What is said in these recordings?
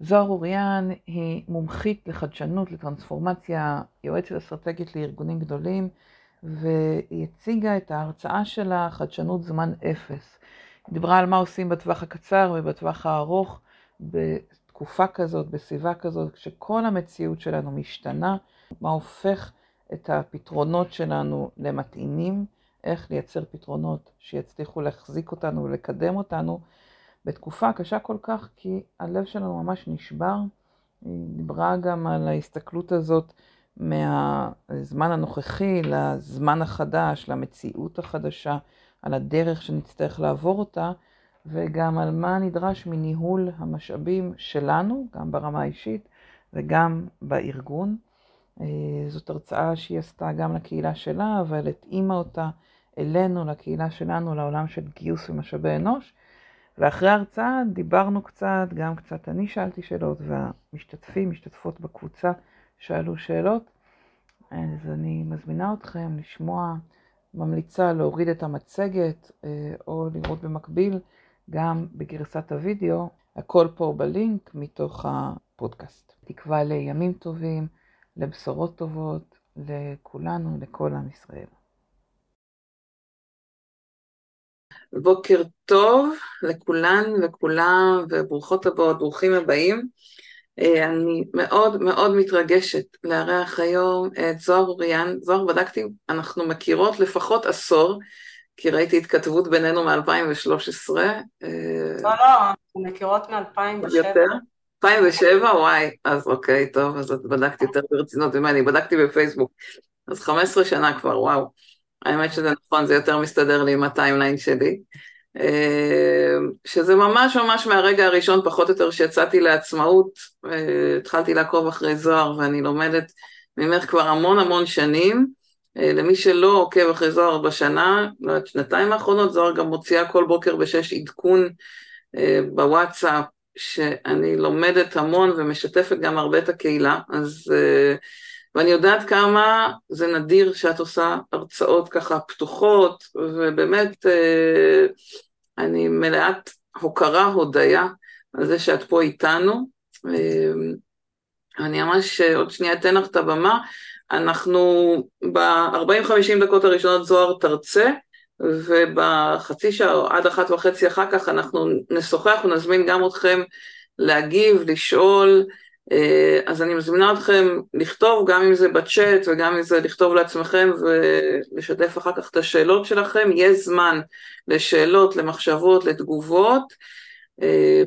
זוהר אוריאן היא מומחית לחדשנות, לטרנספורמציה, יועצת אסטרטגית לארגונים גדולים, והיא הציגה את ההרצאה שלה, חדשנות זמן אפס. היא דיברה על מה עושים בטווח הקצר ובטווח הארוך, בתקופה כזאת, בסביבה כזאת, כשכל המציאות שלנו משתנה, מה הופך את הפתרונות שלנו למתאימים, איך לייצר פתרונות שיצליחו להחזיק אותנו ולקדם אותנו בתקופה קשה כל כך, כי הלב שלנו ממש נשבר. היא דיברה גם על ההסתכלות הזאת מהזמן הנוכחי לזמן החדש, למציאות החדשה, על הדרך שנצטרך לעבור אותה, וגם על מה נדרש מניהול המשאבים שלנו, גם ברמה האישית וגם בארגון. אה, זאת הרצאה שהיא עשתה גם לקהילה שלה, אבל התאימה אותה אלינו, לקהילה שלנו, לעולם של גיוס ומשאבי אנוש. ואחרי ההרצאה דיברנו קצת, גם קצת אני שאלתי שאלות, והמשתתפים, משתתפות בקבוצה, שאלו שאלות. אז אני מזמינה אתכם לשמוע, ממליצה להוריד את המצגת, אה, או לראות במקביל גם בגרסת הוידאו, הכל פה בלינק מתוך הפודקאסט. תקווה לימים טובים, לבשורות טובות, לכולנו, לכל עם ישראל. בוקר טוב לכולן וכולם, וברוכות הבאות, ברוכים הבאים. אה, אני מאוד מאוד מתרגשת לארח היום את זוהר אוריאן. זוהר, בדקתי, אנחנו מכירות לפחות עשור, כי ראיתי התכתבות בינינו מ-2013. אה, לא, לא, אנחנו מכירות מ-2007. יותר? 2007? וואי, אז אוקיי, טוב, אז את בדקת יותר ברצינות ממני, בדקתי בפייסבוק. אז 15 שנה כבר, וואו. האמת שזה נכון, זה יותר מסתדר לי עם הטיימליין שלי. אה, שזה ממש ממש מהרגע הראשון, פחות או יותר, שיצאתי לעצמאות, אה, התחלתי לעקוב אחרי זוהר ואני לומדת ממך כבר המון המון שנים. אה, למי שלא עוקב אחרי זוהר בשנה, לא יודעת, שנתיים האחרונות, זוהר גם מוציאה כל בוקר בשש עדכון בוואטסאפ, שאני לומדת המון ומשתפת גם הרבה את הקהילה, אז ואני יודעת כמה זה נדיר שאת עושה הרצאות ככה פתוחות, ובאמת אה, אני מלאת הוקרה, הודיה, על זה שאת פה איתנו. אה, אני ממש עוד שנייה אתן לך את הבמה. אנחנו ב-40-50 דקות הראשונות זוהר תרצה, ובחצי שעה, עד אחת וחצי אחר כך אנחנו נשוחח ונזמין גם אתכם להגיב, לשאול, אה, אז אני מזמינה אתכם לכתוב, גם אם זה בצ'אט וגם אם זה לכתוב לעצמכם ולשתף אחר כך את השאלות שלכם. יש זמן לשאלות, למחשבות, לתגובות. אה,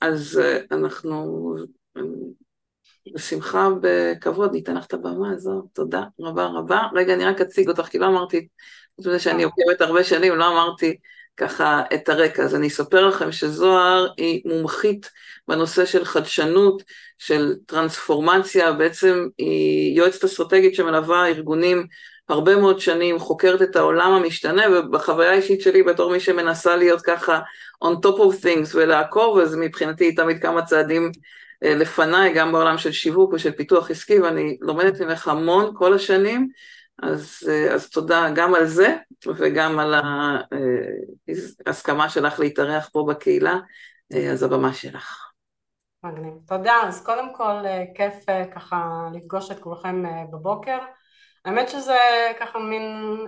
אז אה, אנחנו בשמחה, בכבוד, ניתן לך את הבמה הזו, תודה רבה רבה. רגע, אני רק אציג אותך, כי לא אמרתי, חוץ מזה שאני עוקבת הרבה שנים, לא אמרתי ככה את הרקע. אז אני אספר לכם שזוהר היא מומחית בנושא של חדשנות, של טרנספורמציה, בעצם היא יועצת אסטרטגית שמלווה ארגונים הרבה מאוד שנים, חוקרת את העולם המשתנה, ובחוויה האישית שלי בתור מי שמנסה להיות ככה on top of things ולעקוב, אז מבחינתי היא תמיד כמה צעדים אה, לפניי, גם בעולם של שיווק ושל פיתוח עסקי, ואני לומדת ממך המון כל השנים, אז, אה, אז תודה גם על זה וגם על ההסכמה שלך להתארח פה בקהילה, אה, אז הבמה שלך. מגניב. תודה. אז קודם כל אה, כיף ככה לפגוש את כולכם בבוקר. האמת שזה ככה מין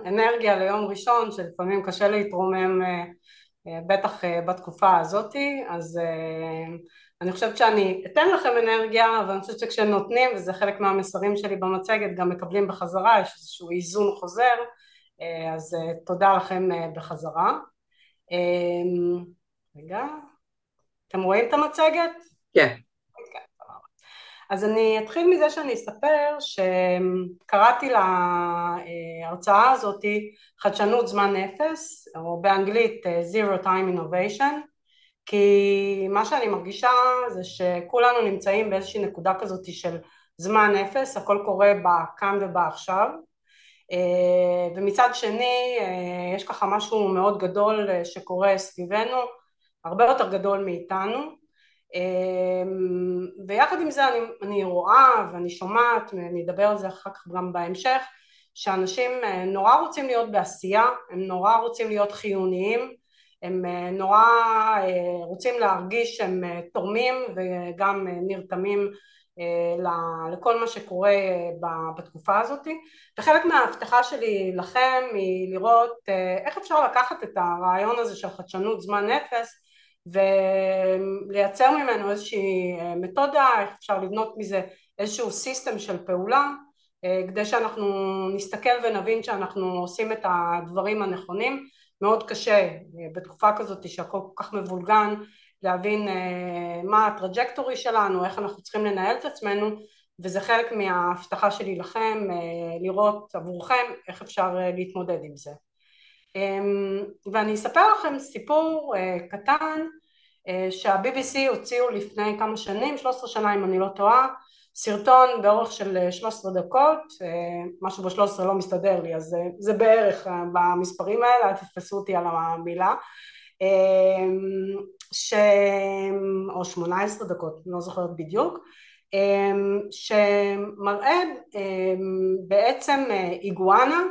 אנרגיה ליום ראשון שלפעמים קשה להתרומם בטח בתקופה הזאתי, אז אני חושבת שאני אתן לכם אנרגיה, אבל אני חושבת שכשנותנים, וזה חלק מהמסרים שלי במצגת, גם מקבלים בחזרה, יש איזשהו איזון חוזר, אה, אז אה, תודה לכם אה, בחזרה. רגע, אתם רואים את המצגת? כן. אז אני אתחיל מזה שאני אספר שקראתי להרצאה הזאתי חדשנות זמן אפס, או באנגלית Zero Time Innovation, כי מה שאני מרגישה זה שכולנו נמצאים באיזושהי נקודה כזאת של זמן אפס, הכל קורה בכאן ובעכשיו, אה, ומצד שני אה, יש ככה משהו מאוד גדול אה, שקורה סביבנו, הרבה יותר גדול מאיתנו, ויחד עם זה אני, אני רואה ואני שומעת, ואני אדבר על זה אחר כך גם בהמשך, שאנשים נורא רוצים להיות בעשייה, הם נורא רוצים להיות חיוניים, הם נורא רוצים להרגיש שהם תורמים וגם נרתמים לכל מה שקורה בתקופה הזאת. וחלק מההבטחה שלי לכם היא לראות איך אפשר לקחת את הרעיון הזה של חדשנות זמן אפס ולייצר ממנו איזושהי מתודה, איך אפשר לבנות מזה איזשהו סיסטם של פעולה כדי שאנחנו נסתכל ונבין שאנחנו עושים את הדברים הנכונים. מאוד קשה בתקופה כזאת שהכל כל כך מבולגן להבין מה הטראג'קטורי שלנו, איך אנחנו צריכים לנהל את עצמנו וזה חלק מההבטחה שלי לכם לראות עבורכם איך אפשר להתמודד עם זה ואני אספר לכם סיפור קטן שה-BBC הוציאו לפני כמה שנים, 13 שנה אם אני לא טועה, סרטון באורך של 13 דקות, משהו ב-13 לא מסתדר לי אז זה בערך במספרים האלה, אל תתפסו אותי על המילה, ש... או 18 דקות, לא זוכרת בדיוק, שמראה בעצם איגואנה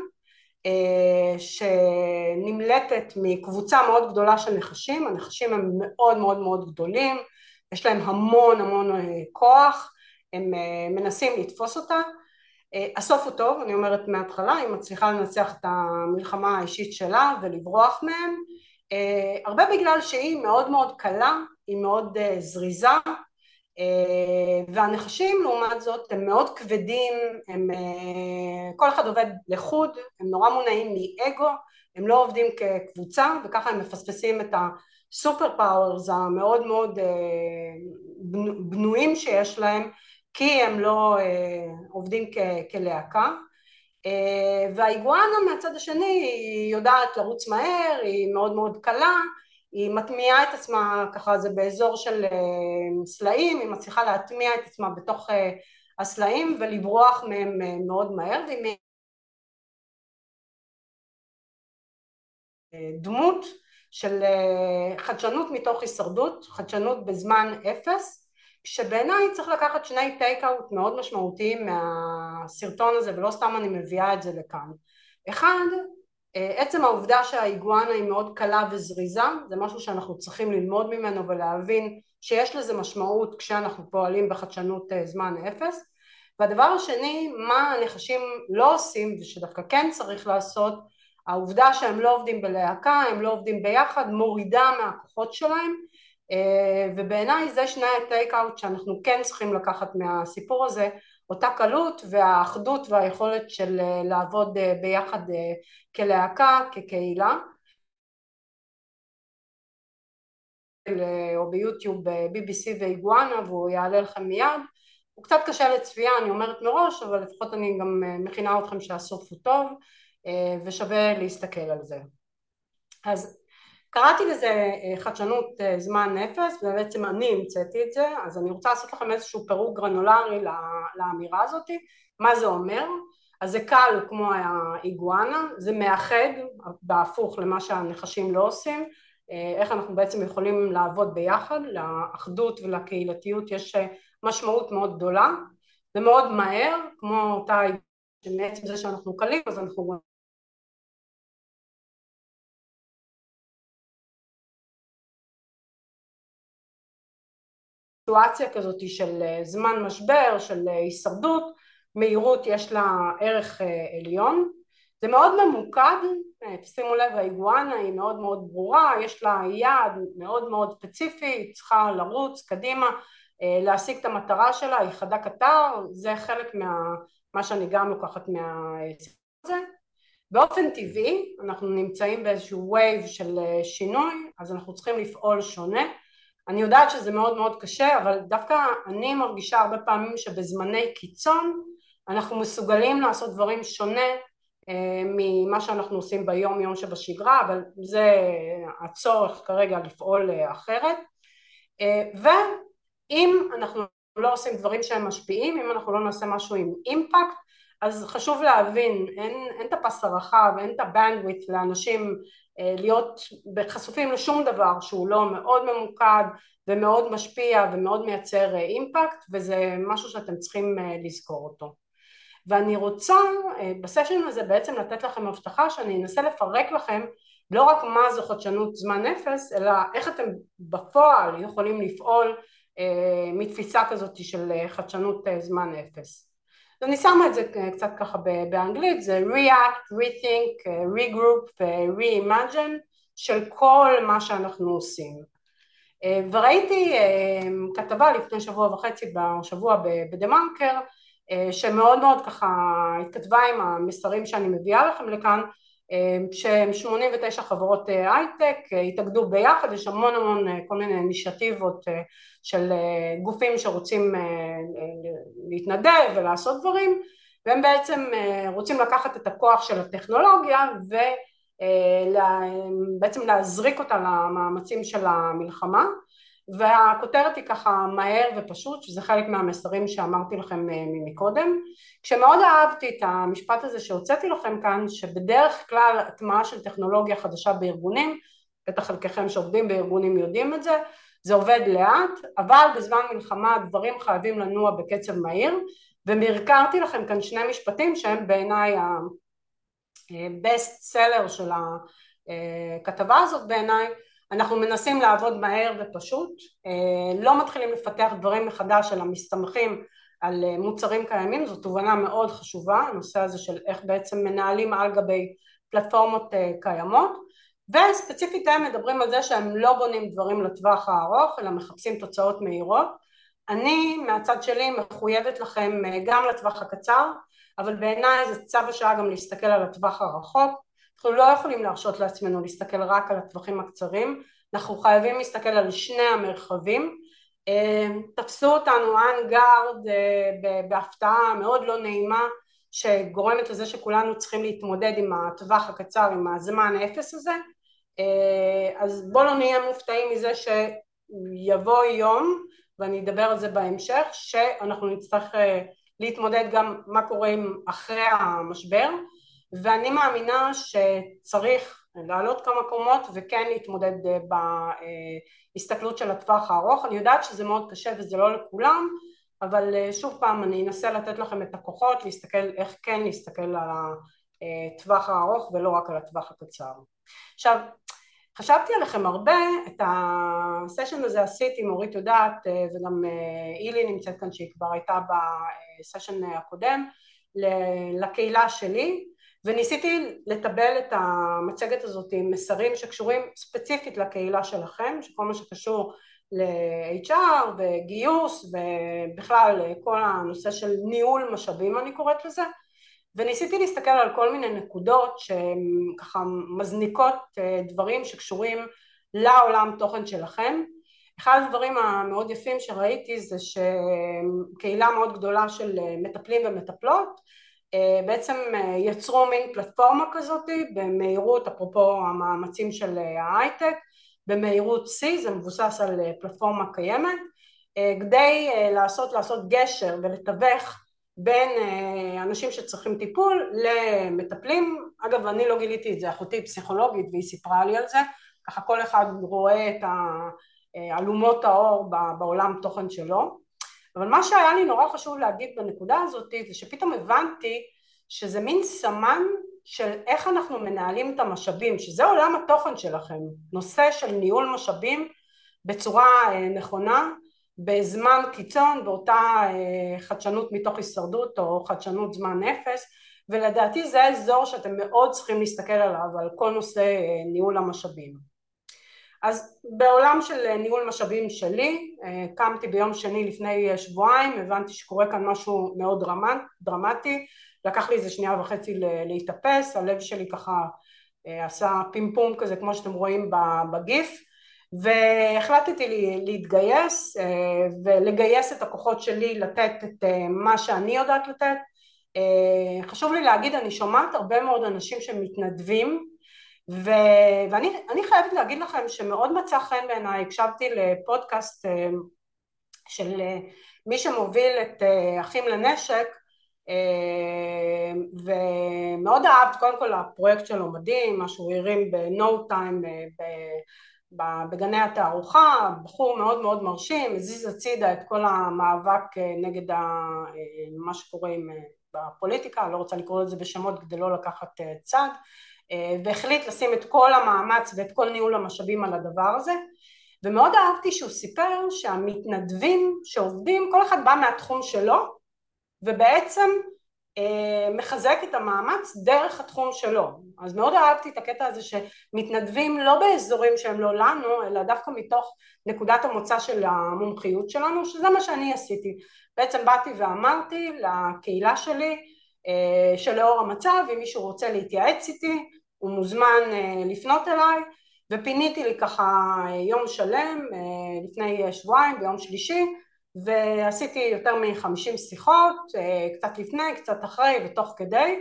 שנמלטת מקבוצה מאוד גדולה של נחשים, הנחשים הם מאוד מאוד מאוד גדולים, יש להם המון המון כוח, הם מנסים לתפוס אותה, הסוף הוא טוב, אני אומרת מההתחלה, היא מצליחה לנצח את המלחמה האישית שלה ולברוח מהם, הרבה בגלל שהיא מאוד מאוד קלה, היא מאוד זריזה והנחשים לעומת זאת הם מאוד כבדים, הם, כל אחד עובד לחוד, הם נורא מונעים מאגו, הם לא עובדים כקבוצה וככה הם מפספסים את ה super powers המאוד מאוד בנויים שיש להם כי הם לא עובדים כלהקה. והאיגואנה מהצד השני היא יודעת לרוץ מהר, היא מאוד מאוד קלה היא מטמיעה את עצמה ככה זה באזור של סלעים, היא מצליחה להטמיע את עצמה בתוך הסלעים ולברוח מהם מאוד מהר והיא דמות של חדשנות מתוך הישרדות, חדשנות בזמן אפס שבעיניי צריך לקחת שני טייק אאוט מאוד משמעותיים מהסרטון הזה ולא סתם אני מביאה את זה לכאן. אחד עצם העובדה שהאיגואנה היא מאוד קלה וזריזה זה משהו שאנחנו צריכים ללמוד ממנו ולהבין שיש לזה משמעות כשאנחנו פועלים בחדשנות זמן אפס. והדבר השני מה הנחשים לא עושים ושדווקא כן צריך לעשות העובדה שהם לא עובדים בלהקה הם לא עובדים ביחד מורידה מהכוחות שלהם ובעיניי זה שני הטייק אאוט שאנחנו כן צריכים לקחת מהסיפור הזה אותה קלות והאחדות והיכולת של לעבוד ביחד כלהקה, כקהילה. או ביוטיוב BBC ואיגואנה והוא יעלה לכם מיד. הוא קצת קשה לצפייה אני אומרת מראש אבל לפחות אני גם מכינה אתכם שהסוף הוא טוב ושווה להסתכל על זה. אז קראתי לזה חדשנות זמן אפס ובעצם אני המצאתי את זה אז אני רוצה לעשות לכם איזשהו פירוט גרנולרי לאמירה הזאת. מה זה אומר? אז זה קל כמו האיגואנה זה מאחד בהפוך למה שהנחשים לא עושים. איך אנחנו בעצם יכולים לעבוד ביחד לאחדות ולקהילתיות יש משמעות מאוד גדולה. זה מאוד מהר כמו אותה מעצם זה שאנחנו קלים אז אנחנו סיטואציה כזאת של זמן משבר, של הישרדות, מהירות יש לה ערך עליון, זה מאוד ממוקד, שימו לב האיגואנה היא מאוד מאוד ברורה, יש לה יעד מאוד מאוד ספציפי, היא צריכה לרוץ קדימה, להשיג את המטרה שלה, היא חדה כתער, זה חלק מה שאני גם לוקחת מהסיפור הזה, באופן טבעי אנחנו נמצאים באיזשהו wave של שינוי אז אנחנו צריכים לפעול שונה אני יודעת שזה מאוד מאוד קשה אבל דווקא אני מרגישה הרבה פעמים שבזמני קיצון אנחנו מסוגלים לעשות דברים שונה ממה שאנחנו עושים ביום יום שבשגרה אבל זה הצורך כרגע לפעול אחרת. ואם אנחנו לא עושים דברים שהם משפיעים אם אנחנו לא נעשה משהו עם אימפקט אז חשוב להבין אין, אין את הפס הרחב אין את הבנדוויט לאנשים להיות חשופים לשום דבר שהוא לא מאוד ממוקד ומאוד משפיע ומאוד מייצר אימפקט וזה משהו שאתם צריכים לזכור אותו ואני רוצה בסשן הזה בעצם לתת לכם הבטחה שאני אנסה לפרק לכם לא רק מה זו חדשנות זמן אפס, אלא איך אתם בפועל יכולים לפעול אה, מתפיסה כזאת של חדשנות זמן אפס. אז אני שמה את זה קצת ככה באנגלית, זה React, Rethink, Regroup, Reimagine של כל מה שאנחנו עושים. וראיתי כתבה לפני שבוע וחצי, בשבוע בדה מרקר, שמאוד מאוד ככה התכתבה עם המסרים שאני מביאה לכם לכאן, שהם 89 חברות אה, הייטק, אה, התאגדו ביחד, יש המון המון אה, כל מיני אינישטיבות של גופים שרוצים להתנדב ולעשות דברים, והם בעצם רוצים לקחת את הכוח של הטכנולוגיה ובעצם להזריק אותה למאמצים של המלחמה והכותרת היא ככה מהר ופשוט, שזה חלק מהמסרים שאמרתי לכם אה, מקודם. כשמאוד אהבתי את המשפט הזה שהוצאתי לכם כאן, שבדרך כלל הטמעה של טכנולוגיה חדשה בארגונים, בטח חלקכם שעובדים בארגונים יודעים את זה, זה עובד לאט, אבל בזמן מלחמה הדברים חייבים לנוע בקצב מהיר, ומרקרתי לכם כאן שני משפטים שהם בעיניי ה-best seller של הכתבה הזאת בעיניי, אנחנו מנסים לעבוד מהר ופשוט, אה, לא מתחילים לפתח דברים מחדש אלא מסתמכים על אה, מוצרים קיימים, זו תובנה מאוד חשובה, הנושא הזה של איך בעצם מנהלים על גבי פלטפורמות אה, קיימות וספציפית הם מדברים על זה שהם לא בונים דברים לטווח הארוך אלא מחפשים תוצאות מהירות. אני מהצד שלי מחויבת לכם גם לטווח הקצר אבל בעיניי זה צו השעה גם להסתכל על הטווח הרחוק אנחנו לא יכולים להרשות לעצמנו להסתכל רק על הטווחים הקצרים, אנחנו חייבים להסתכל על שני המרחבים. אה, תפסו אותנו אנגארד אה, בהפתעה מאוד לא נעימה שגורמת לזה שכולנו צריכים להתמודד עם הטווח הקצר, עם הזמן האפס הזה, אה, אז בואו לא נהיה מופתעים מזה שיבוא יום, ואני אדבר על זה בהמשך, שאנחנו נצטרך להתמודד גם מה קורה אחרי המשבר ואני מאמינה שצריך לעלות כמה קומות וכן להתמודד אה, בהסתכלות של הטווח הארוך. אני יודעת שזה מאוד קשה וזה לא לכולם, אבל אה, שוב פעם אני אנסה לתת לכם את הכוחות להסתכל איך כן להסתכל על הטווח הארוך ולא רק על הטווח הקצר. עכשיו חשבתי עליכם הרבה, את הסשן הזה עשיתי עם אורית יודעת אה, וגם אילי נמצאת כאן שהיא כבר הייתה בסשן הקודם לקהילה שלי וניסיתי לטבל את המצגת הזאת עם מסרים שקשורים ספציפית לקהילה שלכם, שכל מה שקשור ל-HR וגיוס ובכלל כל הנושא של ניהול משאבים אני קוראת לזה. וניסיתי להסתכל על כל מיני נקודות שהן ככה מזניקות אה, דברים שקשורים לעולם תוכן שלכם. אחד הדברים המאוד יפים שראיתי זה שקהילה מאוד גדולה של מטפלים ומטפלות אה, בעצם אה, יצרו מין פלטפורמה כזאת במהירות, אפרופו המאמצים של אה, ההייטק, במהירות C, זה מבוסס על פלטפורמה קיימת, כדי לעשות, לעשות גשר ולתווך בין אנשים שצריכים טיפול למטפלים, אגב אני לא גיליתי את זה, אחותי פסיכולוגית והיא סיפרה לי על זה, ככה כל אחד רואה את אלומות האור בעולם תוכן שלו אבל מה שהיה לי נורא חשוב להגיד בנקודה הזאת זה שפתאום הבנתי שזה מין סמן של איך אנחנו מנהלים את המשאבים, שזה עולם התוכן שלכם, נושא של ניהול משאבים בצורה אה, נכונה, בזמן קיצון, באותה אה, חדשנות מתוך הישרדות או חדשנות זמן אפס, ולדעתי זה האזור שאתם מאוד צריכים להסתכל עליו, על כל נושא אה, ניהול המשאבים. אז בעולם של אה, ניהול משאבים שלי, אה, קמתי ביום שני לפני אה, שבועיים, הבנתי שקורה כאן משהו מאוד דרמט, דרמטי, לקח לי איזה שנייה וחצי להתאפס, הלב שלי ככה עשה פימפום כזה כמו שאתם רואים בגיף, והחלטתי להתגייס ולגייס את הכוחות שלי לתת את מה שאני יודעת לתת. חשוב לי להגיד, אני שומעת הרבה מאוד אנשים שמתנדבים ו... ואני חייבת להגיד לכם שמאוד מצא חן בעיניי, הקשבתי לפודקאסט אה, של אה, מי שמוביל את אה, אחים לנשק ומאוד אהבת, קודם כל הפרויקט שלו מדהים, מה שהוא הרים ב-No time בגני התערוכה, בחור מאוד מאוד מרשים, הזיז הצידה את כל המאבק נגד מה שקורה עם, בפוליטיקה, לא רוצה לקרוא לזה בשמות כדי לא לקחת צד והחליט לשים את כל המאמץ ואת כל ניהול המשאבים על הדבר הזה. ומאוד אהבתי שהוא סיפר שהמתנדבים שעובדים כל אחד בא מהתחום שלו ובעצם אה, מחזק את המאמץ דרך התחום שלו. אז מאוד אהבתי את הקטע הזה שמתנדבים לא באזורים שהם לא לנו אלא דווקא מתוך נקודת המוצא של המומחיות שלנו שזה מה שאני עשיתי. בעצם באתי ואמרתי לקהילה שלי אה, שלאור המצב אם מישהו רוצה להתייעץ איתי הוא מוזמן אה, לפנות אליי ופיניתי לי ככה יום שלם לפני שבועיים ביום שלישי ועשיתי יותר מחמישים שיחות, אה, קצת לפני, קצת אחרי ותוך כדי.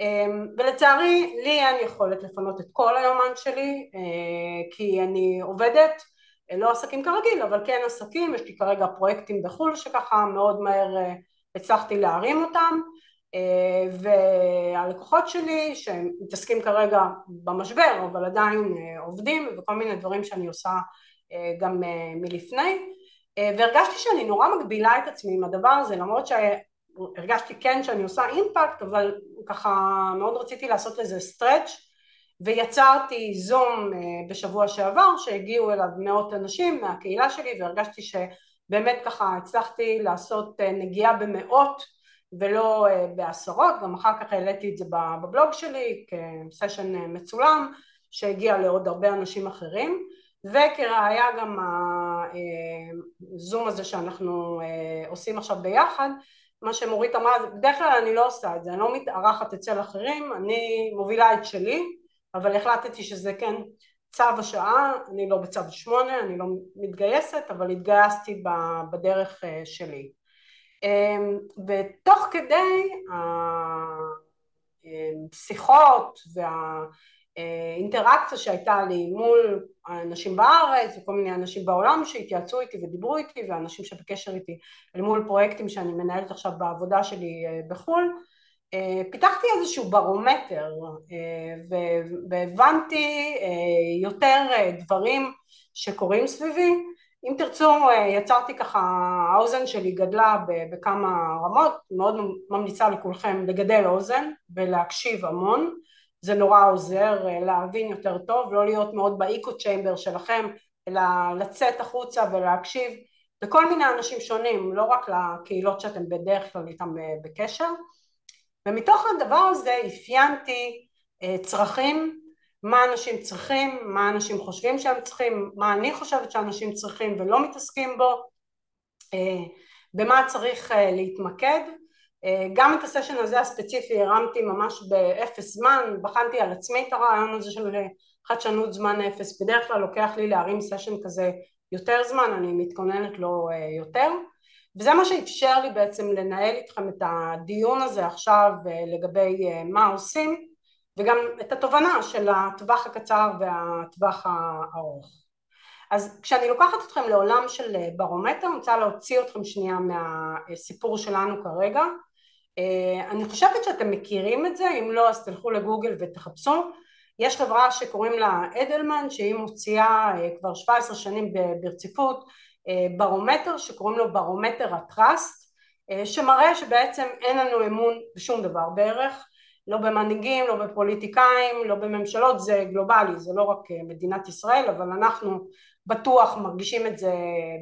אה, ולצערי לי אין יכולת לפנות את כל היומן שלי אה, כי אני עובדת, לא עסקים כרגיל אבל כן עסקים, יש לי כרגע פרויקטים בחו"ל שככה מאוד מהר הצלחתי להרים אותם והלקוחות שלי שמתעסקים כרגע במשבר אבל עדיין עובדים וכל מיני דברים שאני עושה גם מלפני. אה, והרגשתי שאני נורא מגבילה את עצמי עם הדבר הזה למרות שהרגשתי כן שאני עושה אימפקט אבל ככה מאוד רציתי לעשות לזה סטרץ' ויצרתי זום אה, בשבוע שעבר שהגיעו אליו מאות אנשים מהקהילה שלי והרגשתי שבאמת ככה הצלחתי לעשות אה, נגיעה במאות ולא בעשרות, גם אחר כך העליתי את זה בבלוג שלי כסשן מצולם שהגיע לעוד הרבה אנשים אחרים וכראיה גם הזום הזה שאנחנו אה, עושים עכשיו ביחד מה שמורית אמרה, בדרך כלל אני לא עושה את זה, אני לא מתארחת אצל אחרים, אני מובילה את שלי, אבל החלטתי שזה כן צו השעה, אני לא בצו שמונה, אני לא מתגייסת, אבל התגייסתי בדרך אה, שלי. אמ, ותוך כדי השיחות וה... אינטראקציה שהייתה לי מול אנשים בארץ וכל מיני אנשים בעולם שהתייעצו איתי ודיברו איתי ואנשים שבקשר איתי אל מול פרויקטים שאני מנהלת עכשיו בעבודה שלי אה, בחו"ל אה, פיתחתי איזשהו ברומטר אה, והבנתי יותר דברים שקורים סביבי אם תרצו יצרתי ככה האוזן שלי גדלה בכמה רמות מאוד ממליצה לכולכם לגדל אוזן ולהקשיב המון זה נורא עוזר אה, להבין יותר טוב, לא להיות מאוד באיקו צ'יימבר שלכם, אלא לצאת החוצה ולהקשיב לכל מיני אנשים שונים, לא רק לקהילות שאתם בדרך כלל איתם אה, בקשר. ומתוך הדבר הזה אפיינתי אה, צרכים, מה אנשים צריכים, מה אנשים חושבים שהם צריכים, מה אני חושבת שאנשים צריכים ולא מתעסקים בו, במה צריך להתמקד. אה, גם את הסשן הזה הספציפי הרמתי ממש באפס זמן, בחנתי על עצמי את הרעיון הזה של חדשנות זמן אפס, בדרך כלל לוקח לי להרים סשן כזה יותר זמן, אני מתכוננת לו אה, יותר. וזה מה שאפשר לי בעצם לנהל איתכם את הדיון הזה עכשיו אה, לגבי מה עושים וגם את התובנה של הטווח הקצר והטווח הארוך. אז כשאני לוקחת אתכם לעולם של ברומטר, אני רוצה להוציא אתכם שנייה מהסיפור שלנו כרגע אה, אני חושבת שאתם מכירים את זה, אם לא אז תלכו לגוגל ותחפשו. יש חברה שקוראים לה אדלמן שהיא מוציאה אה, כבר 17 שנים ברציפות אה, ברומטר שקוראים לו ברומטר הטראסט שמראה שבעצם אין לנו אמון בשום דבר בערך לא במנהיגים, לא בפוליטיקאים, לא בממשלות, זה גלובלי, זה לא רק מדינת ישראל, אבל אנחנו בטוח מרגישים את זה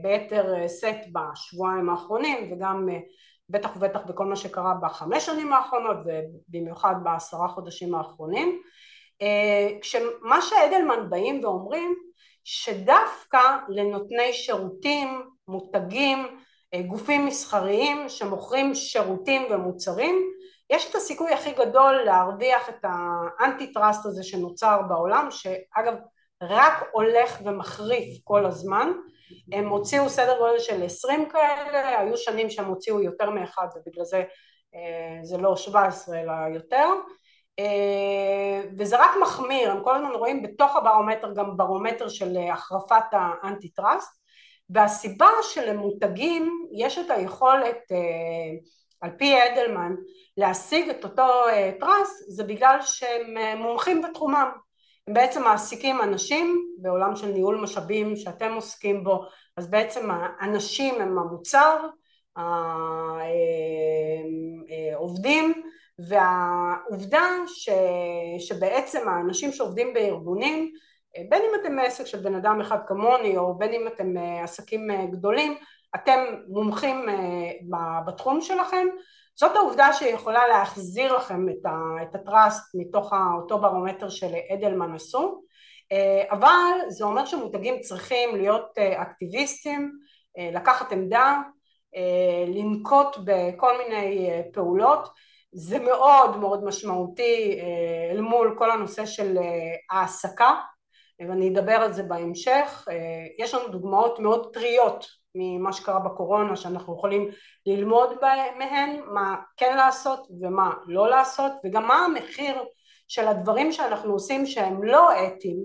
ביתר שאת בשבועיים האחרונים וגם בטח ובטח בכל מה שקרה בחמש שנים האחרונות ובמיוחד בעשרה חודשים האחרונים. אה, כשמה שאדלמן באים ואומרים שדווקא לנותני שירותים, מותגים, אה, גופים מסחריים שמוכרים שירותים ומוצרים יש את הסיכוי הכי גדול להרוויח את ה anti trust הזה שנוצר בעולם שאגב רק הולך ומחריף כל הזמן. הם הוציאו סדר גודל של 20 כאלה, היו שנים שהם הוציאו יותר מאחד ובגלל זה אה, זה לא 17 אלא יותר. אה, וזה רק מחמיר, הם כל הזמן רואים בתוך הברומטר גם ברומטר של החרפת ה anti trust והסיבה שלמותגים יש את היכולת אה, על פי אדלמן להשיג את אותו טראסט זה בגלל שהם מומחים בתחומם. הם בעצם מעסיקים אנשים בעולם של ניהול משאבים שאתם עוסקים בו. אז בעצם האנשים הם המוצר העובדים והעובדה ש, שבעצם האנשים שעובדים בארגונים בין אם אתם עסק של בן אדם אחד כמוני או בין אם אתם עסקים גדולים אתם מומחים בתחום שלכם? זאת העובדה שיכולה להחזיר לכם את הטראסט מתוך אותו ברומטר של אדלמן עשו. אבל זה אומר שמותגים צריכים להיות אקטיביסטים, לקחת עמדה, לנקוט בכל מיני פעולות. זה מאוד מאוד משמעותי אל מול כל הנושא של העסקה ואני אדבר על זה בהמשך, יש לנו דוגמאות מאוד טריות ממה שקרה בקורונה שאנחנו יכולים ללמוד מהן מה כן לעשות ומה לא לעשות וגם מה המחיר של הדברים שאנחנו עושים שהם לא אתיים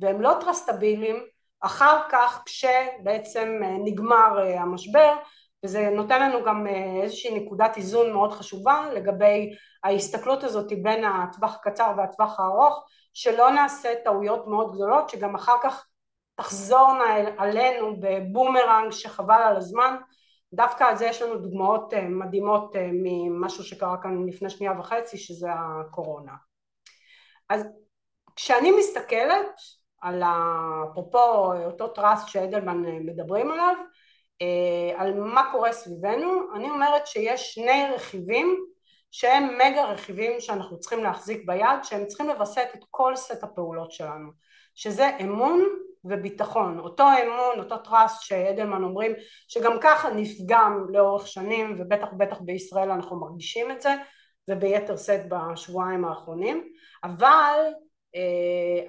והם לא טרסטביליים אחר כך כשבעצם נגמר המשבר וזה נותן לנו גם איזושהי נקודת איזון מאוד חשובה לגבי ההסתכלות הזאת בין הטווח הקצר והטווח הארוך שלא נעשה טעויות מאוד גדולות שגם אחר כך תחזורנה עלינו בבומרנג שחבל על הזמן. דווקא על זה יש לנו דוגמאות מדהימות ממשהו שקרה כאן לפני שנייה וחצי שזה הקורונה. אז כשאני מסתכלת על אפרופו אותו טראסט שאדלמן מדברים עליו על מה קורה סביבנו אני אומרת שיש שני רכיבים שהם מגה רכיבים שאנחנו צריכים להחזיק ביד שהם צריכים לווסת את כל סט הפעולות שלנו שזה אמון וביטחון. אותו אמון אותו טראסט שאדלמן אומרים שגם ככה נפגם לאורך שנים ובטח בטח בישראל אנחנו מרגישים את זה וביתר שאת בשבועיים האחרונים. אבל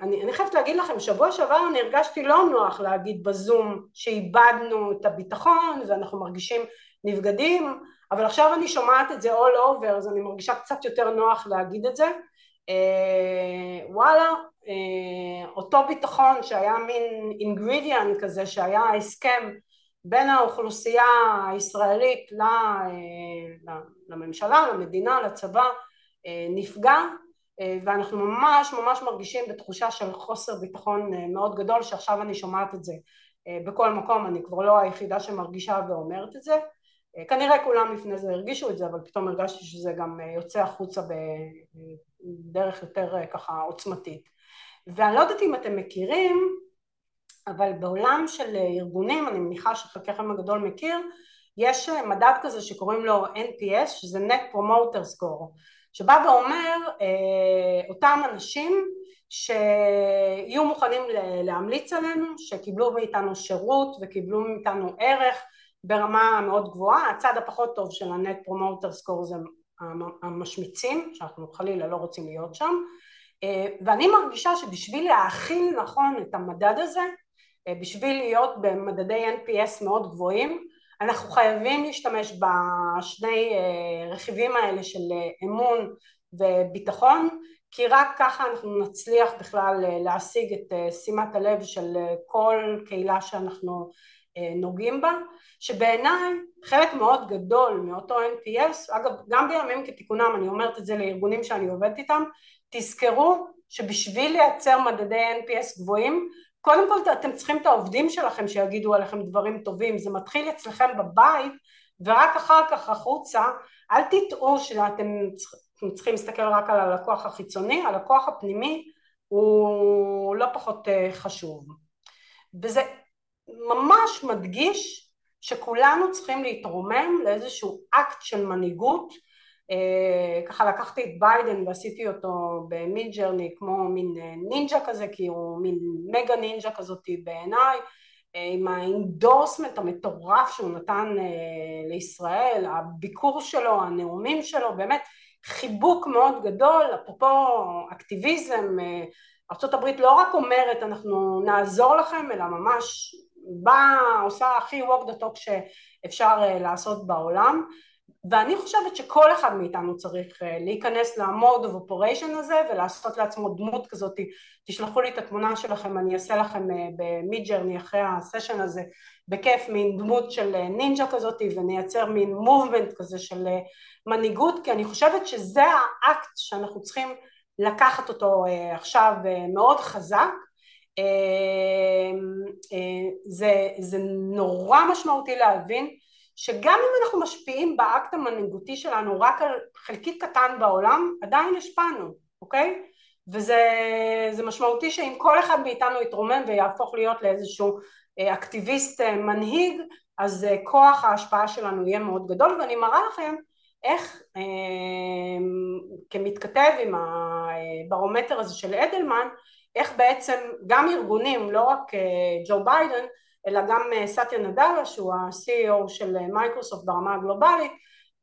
אני, אני חייבת להגיד לכם שבוע שעבר אני הרגשתי לא נוח להגיד בזום שאיבדנו את הביטחון ואנחנו מרגישים נבגדים אבל עכשיו אני שומעת את זה all over אז אני מרגישה קצת יותר נוח להגיד את זה. וואלה אותו ביטחון שהיה מין אינגרידיאנט כזה שהיה הסכם בין האוכלוסייה הישראלית לממשלה, למדינה, לצבא נפגע ואנחנו ממש ממש מרגישים בתחושה של חוסר ביטחון מאוד גדול שעכשיו אני שומעת את זה בכל מקום, אני כבר לא היחידה שמרגישה ואומרת את זה. כנראה כולם לפני זה הרגישו את זה אבל פתאום הרגשתי שזה גם יוצא החוצה בדרך יותר ככה עוצמתית ואני לא יודעת אם אתם מכירים אבל בעולם של ארגונים אני מניחה שחלקכם הגדול מכיר יש מדד כזה שקוראים לו NPS שזה Net Promoter Score שבא ואומר אותם אנשים שיהיו מוכנים להמליץ עלינו, שקיבלו מאיתנו שירות וקיבלו מאיתנו ערך ברמה מאוד גבוהה, הצד הפחות טוב של ה-Net Promoter Score זה המשמיצים, שאנחנו חלילה לא רוצים להיות שם, ואני מרגישה שבשביל להכיל נכון את המדד הזה, בשביל להיות במדדי NPS מאוד גבוהים, אנחנו חייבים להשתמש בשני רכיבים האלה של אמון וביטחון כי רק ככה אנחנו נצליח בכלל להשיג את שימת הלב של כל קהילה שאנחנו נוגעים בה שבעיניי חלק מאוד גדול מאותו NPS אגב גם בימים כתיקונם אני אומרת את זה לארגונים שאני עובדת איתם תזכרו שבשביל לייצר מדדי NPS גבוהים קודם כל אתם צריכים את העובדים שלכם שיגידו עליכם דברים טובים, זה מתחיל אצלכם בבית ורק אחר כך החוצה, אל תטעו שאתם צריכים להסתכל רק על הלקוח החיצוני, הלקוח הפנימי הוא לא פחות חשוב. וזה ממש מדגיש שכולנו צריכים להתרומם לאיזשהו אקט של מנהיגות ככה לקחתי את ביידן ועשיתי אותו ב Midjourney כמו מין נינג'ה כזה כי הוא מין מגה נינג'ה כזאת בעיניי עם האינדורסמנט המטורף שהוא נתן לישראל, הביקור שלו, הנאומים שלו, באמת חיבוק מאוד גדול, אפרופו אקטיביזם, ארה"ב לא רק אומרת אנחנו נעזור לכם אלא ממש באה, עושה הכי walk the talk שאפשר לעשות בעולם ואני חושבת שכל אחד מאיתנו צריך להיכנס ל-mode of operation הזה ולעשות לעצמו דמות כזאת, תשלחו לי את התמונה שלכם, אני אעשה לכם ב Midjourney אחרי הסשן הזה בכיף מין דמות של נינג'ה כזאת ונייצר מין movement כזה של מנהיגות כי אני חושבת שזה האקט שאנחנו צריכים לקחת אותו עכשיו מאוד חזק. זה, זה נורא משמעותי להבין שגם אם אנחנו משפיעים באקט המנהיגותי שלנו רק על חלקיק קטן בעולם, עדיין השפענו, אוקיי? וזה משמעותי שאם כל אחד מאיתנו יתרומם ויהפוך להיות לאיזשהו אה, אקטיביסט אה, מנהיג, אז אה, כוח ההשפעה שלנו יהיה מאוד גדול, ואני מראה לכם איך אה, כמתכתב עם הברומטר הזה של אדלמן, איך בעצם גם ארגונים, לא רק ג'ו ביידן, אלא גם אה, סאטיה נאדלה שהוא ה-CEO של מייקרוסופט ברמה הגלובלית,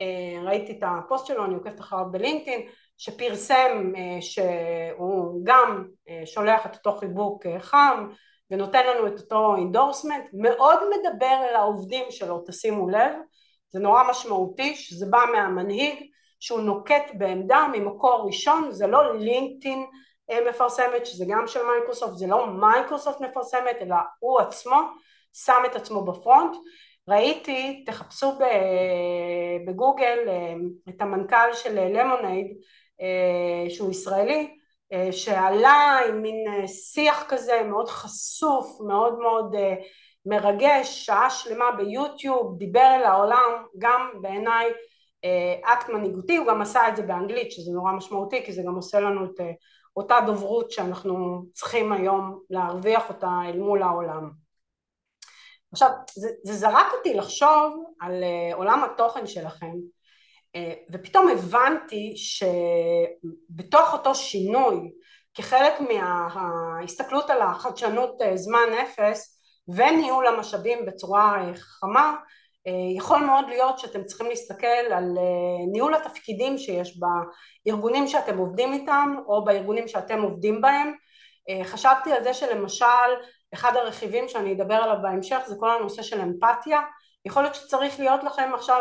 אה, ראיתי את הפוסט שלו, אני עוקבת אחריו בלינקדאין, שפרסם אה, שהוא גם אה, שולח את אותו חיבוק אה, חם ונותן לנו את אותו endorsement, מאוד מדבר אל העובדים שלו, תשימו לב, זה נורא משמעותי שזה בא מהמנהיג שהוא נוקט בעמדה ממקור ראשון, זה לא לינקדאין מפרסמת שזה גם של מייקרוסופט, זה לא מייקרוסופט מפרסמת אלא הוא עצמו שם את עצמו בפרונט. ראיתי, תחפשו בגוגל את המנכ"ל של למונייד אה, שהוא ישראלי, אה, שעלה עם מין אה, שיח כזה מאוד חשוף, מאוד מאוד מרגש, שעה שלמה ביוטיוב, דיבר אל העולם, גם בעיניי אקט מנהיגותי, הוא גם עשה את זה באנגלית, שזה נורא משמעותי, כי זה גם עושה לנו את אותה דוברות שאנחנו צריכים היום להרוויח אותה אל מול העולם. עכשיו, זה, זה זרק אותי לחשוב על עולם התוכן שלכם, אה, ופתאום הבנתי שבתוך אותו שינוי כחלק מההסתכלות על החדשנות אה, זמן אפס וניהול המשאבים בצורה חכמה יכול מאוד להיות שאתם צריכים להסתכל על ניהול התפקידים שיש בארגונים שאתם עובדים איתם או בארגונים שאתם עובדים בהם. חשבתי על זה שלמשל אחד הרכיבים שאני אדבר עליו בהמשך זה כל הנושא של אמפתיה יכול להיות שצריך להיות לכם עכשיו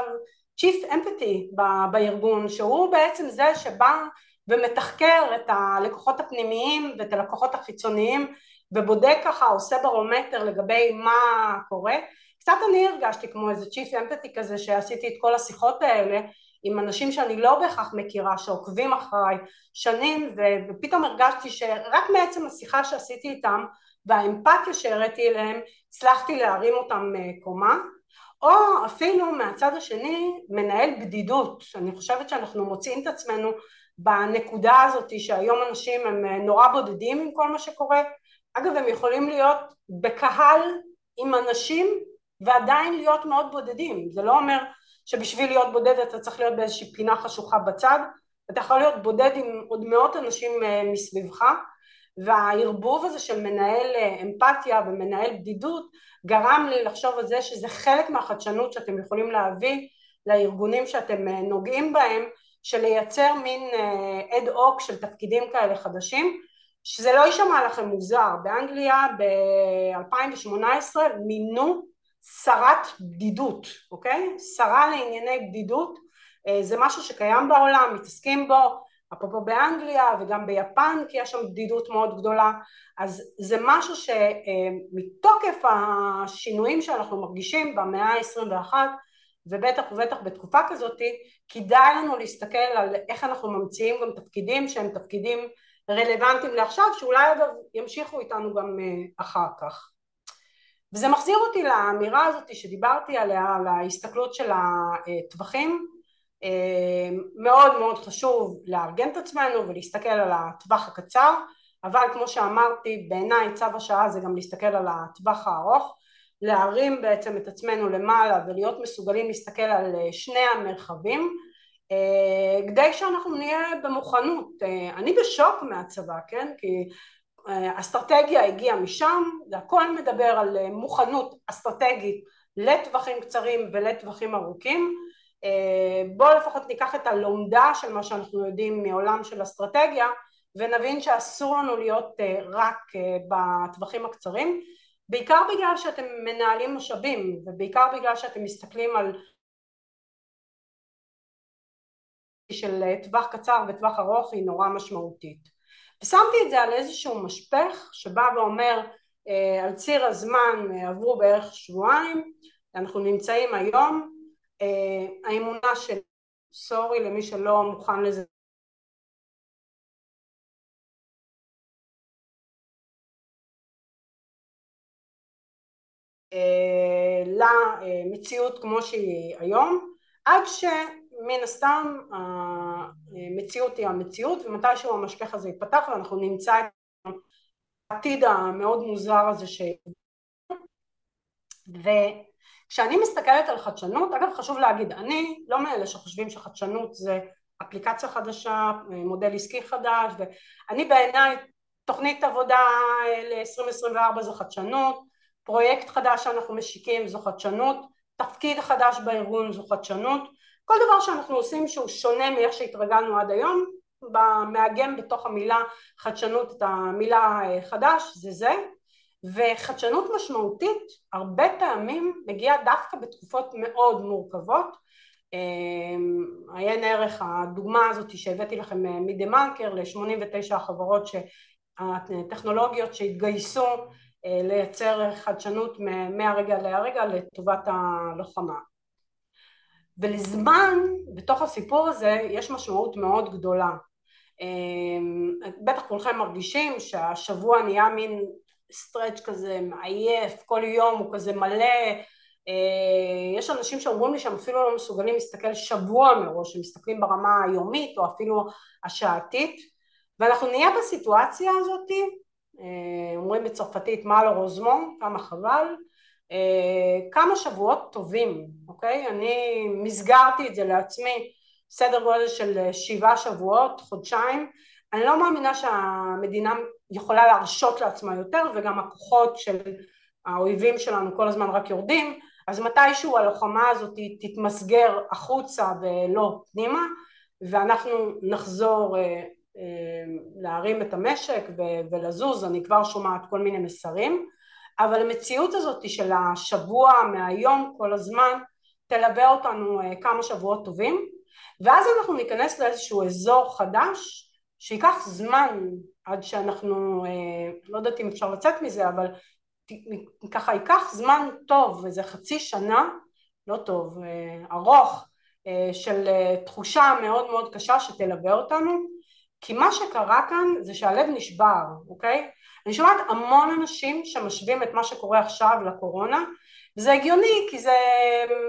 Chief Empathy בארגון, שהוא בעצם זה שבא ומתחקר את הלקוחות הפנימיים ואת הלקוחות החיצוניים ובודק ככה, עושה ברומטר לגבי מה קורה. קצת אני הרגשתי כמו איזה Chief Empathy כזה שעשיתי את כל השיחות האלה עם אנשים שאני לא בהכרח מכירה, שעוקבים אחריי שנים ופתאום הרגשתי שרק מעצם השיחה שעשיתי איתם והאמפתיה שהראיתי אליהם הצלחתי להרים אותם אה, קומה. או אפילו מהצד השני מנהל בדידות, אני חושבת שאנחנו מוצאים את עצמנו בנקודה הזאת שהיום אנשים הם אה, נורא בודדים עם כל מה שקורה, אגב הם יכולים להיות בקהל עם אנשים ועדיין להיות מאוד בודדים, זה לא אומר שבשביל להיות בודד אתה צריך להיות באיזושהי פינה חשוכה בצד, אתה יכול להיות בודד עם עוד מאות אנשים אה, מסביבך והערבוב הזה של מנהל אה, אמפתיה ומנהל בדידות גרם לי לחשוב על זה שזה חלק מהחדשנות שאתם יכולים להביא לארגונים שאתם אה, נוגעים בהם של לייצר מין אד אה, הוק של תפקידים כאלה חדשים שזה לא יישמע לכם מוזר, באנגליה ב-2018 מינו שרת בדידות, אוקיי? שרה לענייני בדידות זה משהו שקיים בעולם, מתעסקים בו אפרופו באנגליה וגם ביפן כי יש שם בדידות מאוד גדולה אז זה משהו שמתוקף השינויים שאנחנו מרגישים במאה ה-21 ובטח ובטח בתקופה כזאת כדאי לנו להסתכל על איך אנחנו ממציאים גם תפקידים שהם תפקידים רלוונטיים לעכשיו שאולי אגב ימשיכו איתנו גם אה, אחר כך. וזה מחזיר אותי לאמירה הזאת שדיברתי עליה על ההסתכלות של הטווחים מאוד מאוד חשוב לארגן את עצמנו ולהסתכל על הטווח הקצר אבל כמו שאמרתי בעיניי צו השעה זה גם להסתכל על הטווח הארוך להרים בעצם את עצמנו למעלה ולהיות מסוגלים להסתכל על אה, שני המרחבים אה, כדי שאנחנו נהיה במוכנות. אני בשוק מהצבא כן? כי אסטרטגיה הגיעה משם והכל מדבר על מוכנות אסטרטגית לטווחים קצרים ולטווחים ארוכים. אה, בואו לפחות ניקח את הלומדה של מה שאנחנו יודעים מעולם של אסטרטגיה ונבין שאסור לנו להיות אה, רק אה, בטווחים הקצרים בעיקר בגלל שאתם מנהלים משאבים ובעיקר בגלל שאתם מסתכלים על של טווח קצר וטווח ארוך היא נורא משמעותית. ושמתי את זה על איזשהו משפך שבא ואומר על ציר הזמן עברו בערך שבועיים אנחנו נמצאים היום אה, האמונה של סורי למי שלא מוכן לזה. למציאות כמו שהיא היום עד שמן הסתם המציאות היא המציאות ומתישהו המשפך הזה ייפתח ואנחנו נמצא את העתיד המאוד מוזר הזה ש... וכשאני מסתכלת על חדשנות, אגב חשוב להגיד, אני לא מאלה שחושבים שחדשנות זה אפליקציה חדשה, מודל עסקי חדש, ואני בעיניי תוכנית עבודה ל-2024 זו חדשנות, פרויקט חדש שאנחנו משיקים זו חדשנות, תפקיד חדש בארגון זו חדשנות, כל דבר שאנחנו עושים שהוא שונה מאיך שהתרגלנו עד היום, מאגם בתוך המילה חדשנות את המילה חדש, זה זה, וחדשנות משמעותית הרבה פעמים מגיעה דווקא בתקופות מאוד מורכבות. עיין ערך הדוגמה הזאת שהבאתי לכם מדה מרקר ל-89 החברות הטכנולוגיות שהתגייסו לייצר חדשנות מהרגע להרגע לטובת הלוחמה. ולזמן בתוך הסיפור הזה יש משמעות מאוד גדולה. בטח כולכם מרגישים שהשבוע נהיה מין סטרץ' כזה מעייף, כל יום הוא כזה מלא, יש אנשים שאומרים לי שהם אפילו לא מסוגלים להסתכל שבוע מראש, הם מסתכלים ברמה היומית או אפילו השעתית ואנחנו נהיה בסיטואציה הזאת, אומרים בצרפתית מה לא רוזמו, כמה חבל, כמה שבועות טובים, אוקיי? אני מסגרתי את זה לעצמי סדר גודל של שבעה שבועות, חודשיים, אני לא מאמינה שהמדינה יכולה להרשות לעצמה יותר וגם הכוחות של האויבים שלנו כל הזמן רק יורדים אז מתישהו הלוחמה הזאת תתמסגר החוצה ולא פנימה ואנחנו נחזור להרים את המשק ולזוז, אני כבר שומעת כל מיני מסרים אבל המציאות הזאת של השבוע מהיום כל הזמן תלווה אותנו כמה שבועות טובים ואז אנחנו ניכנס לאיזשהו אזור חדש שייקח זמן עד שאנחנו, לא יודעת אם אפשר לצאת מזה, אבל ככה ייקח זמן טוב, איזה חצי שנה, לא טוב, ארוך, של תחושה מאוד מאוד קשה שתלווה אותנו, כי מה שקרה כאן זה שהלב נשבר, אוקיי? אני שומעת המון אנשים שמשווים את מה שקורה עכשיו לקורונה, וזה הגיוני כי זה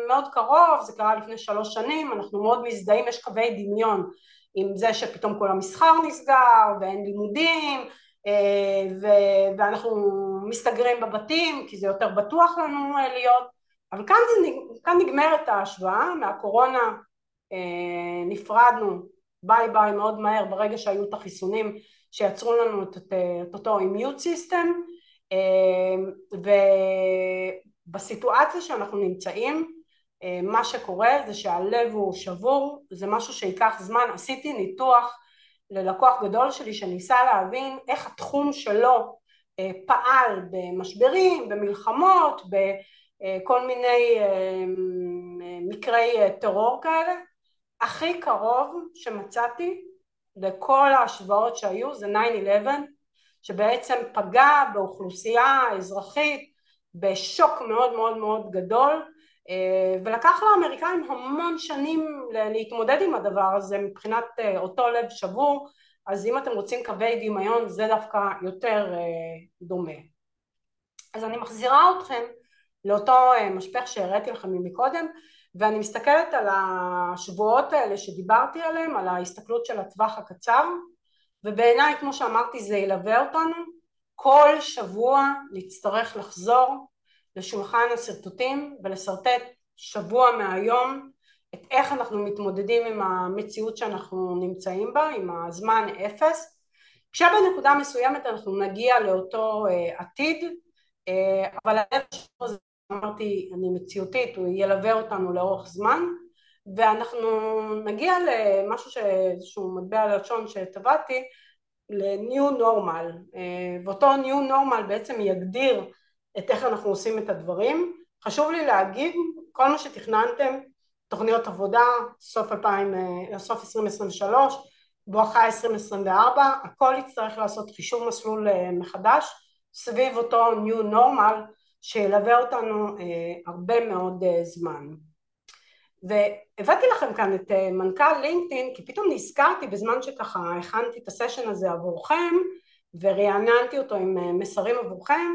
מאוד קרוב, זה קרה לפני שלוש שנים, אנחנו מאוד מזדהים, יש קווי דמיון עם זה שפתאום כל המסחר נסגר ואין לימודים ואנחנו מסתגרים בבתים כי זה יותר בטוח לנו להיות. אבל כאן, זה, כאן נגמרת ההשוואה, מהקורונה נפרדנו bye bye מאוד מהר ברגע שהיו את החיסונים שיצרו לנו את, את אותו immune system ובסיטואציה שאנחנו נמצאים אה, מה שקורה זה שהלב הוא שבור, זה משהו שייקח זמן, עשיתי ניתוח ללקוח גדול שלי שניסה להבין איך התחום שלו אה, פעל במשברים, במלחמות, בכל מיני אה, מקרי טרור כאלה, הכי קרוב שמצאתי לכל ההשוואות שהיו זה 9-11 שבעצם פגע באוכלוסייה אזרחית בשוק מאוד מאוד מאוד גדול. אה, ולקח לאמריקאים המון שנים להתמודד עם הדבר הזה מבחינת אה, אותו לב שבור. אז אם אתם רוצים קווי דמיון זה דווקא יותר אה, דומה. אז אני מחזירה אתכם לאותו משפך שהראיתי לכם מקודם ואני מסתכלת על השבועות האלה שדיברתי עליהם על ההסתכלות של הטווח הקצר ובעיניי כמו שאמרתי זה ילווה אותנו. כל שבוע נצטרך לחזור לשולחן השרטוטים ולשרטט שבוע מהיום את איך אנחנו מתמודדים עם המציאות שאנחנו נמצאים בה, עם הזמן אפס, כשבנקודה מסוימת אנחנו נגיע לאותו uh, עתיד, uh, אבל הלב אמרתי, אני מציאותית, הוא ילווה אותנו לאורך זמן, ואנחנו נגיע למשהו שאיזשהו מטבע לשון שטבעתי, ל-new normal, uh, ואותו new normal בעצם יגדיר את איך אנחנו עושים את הדברים. חשוב לי להגיד, כל מה שתכננתם, תוכניות עבודה, סוף, 2000, אה, סוף 2023, בואכה 2024, הכל יצטרך לעשות חישוב מסלול אה, מחדש סביב אותו New Normal שילווה אותנו אה, הרבה מאוד זמן. והבאתי לכם כאן את מנכ"ל לינקדאין כי פתאום נזכרתי בזמן שככה הכנתי את הסשן הזה עבורכם ורעננתי אותו עם מסרים עבורכם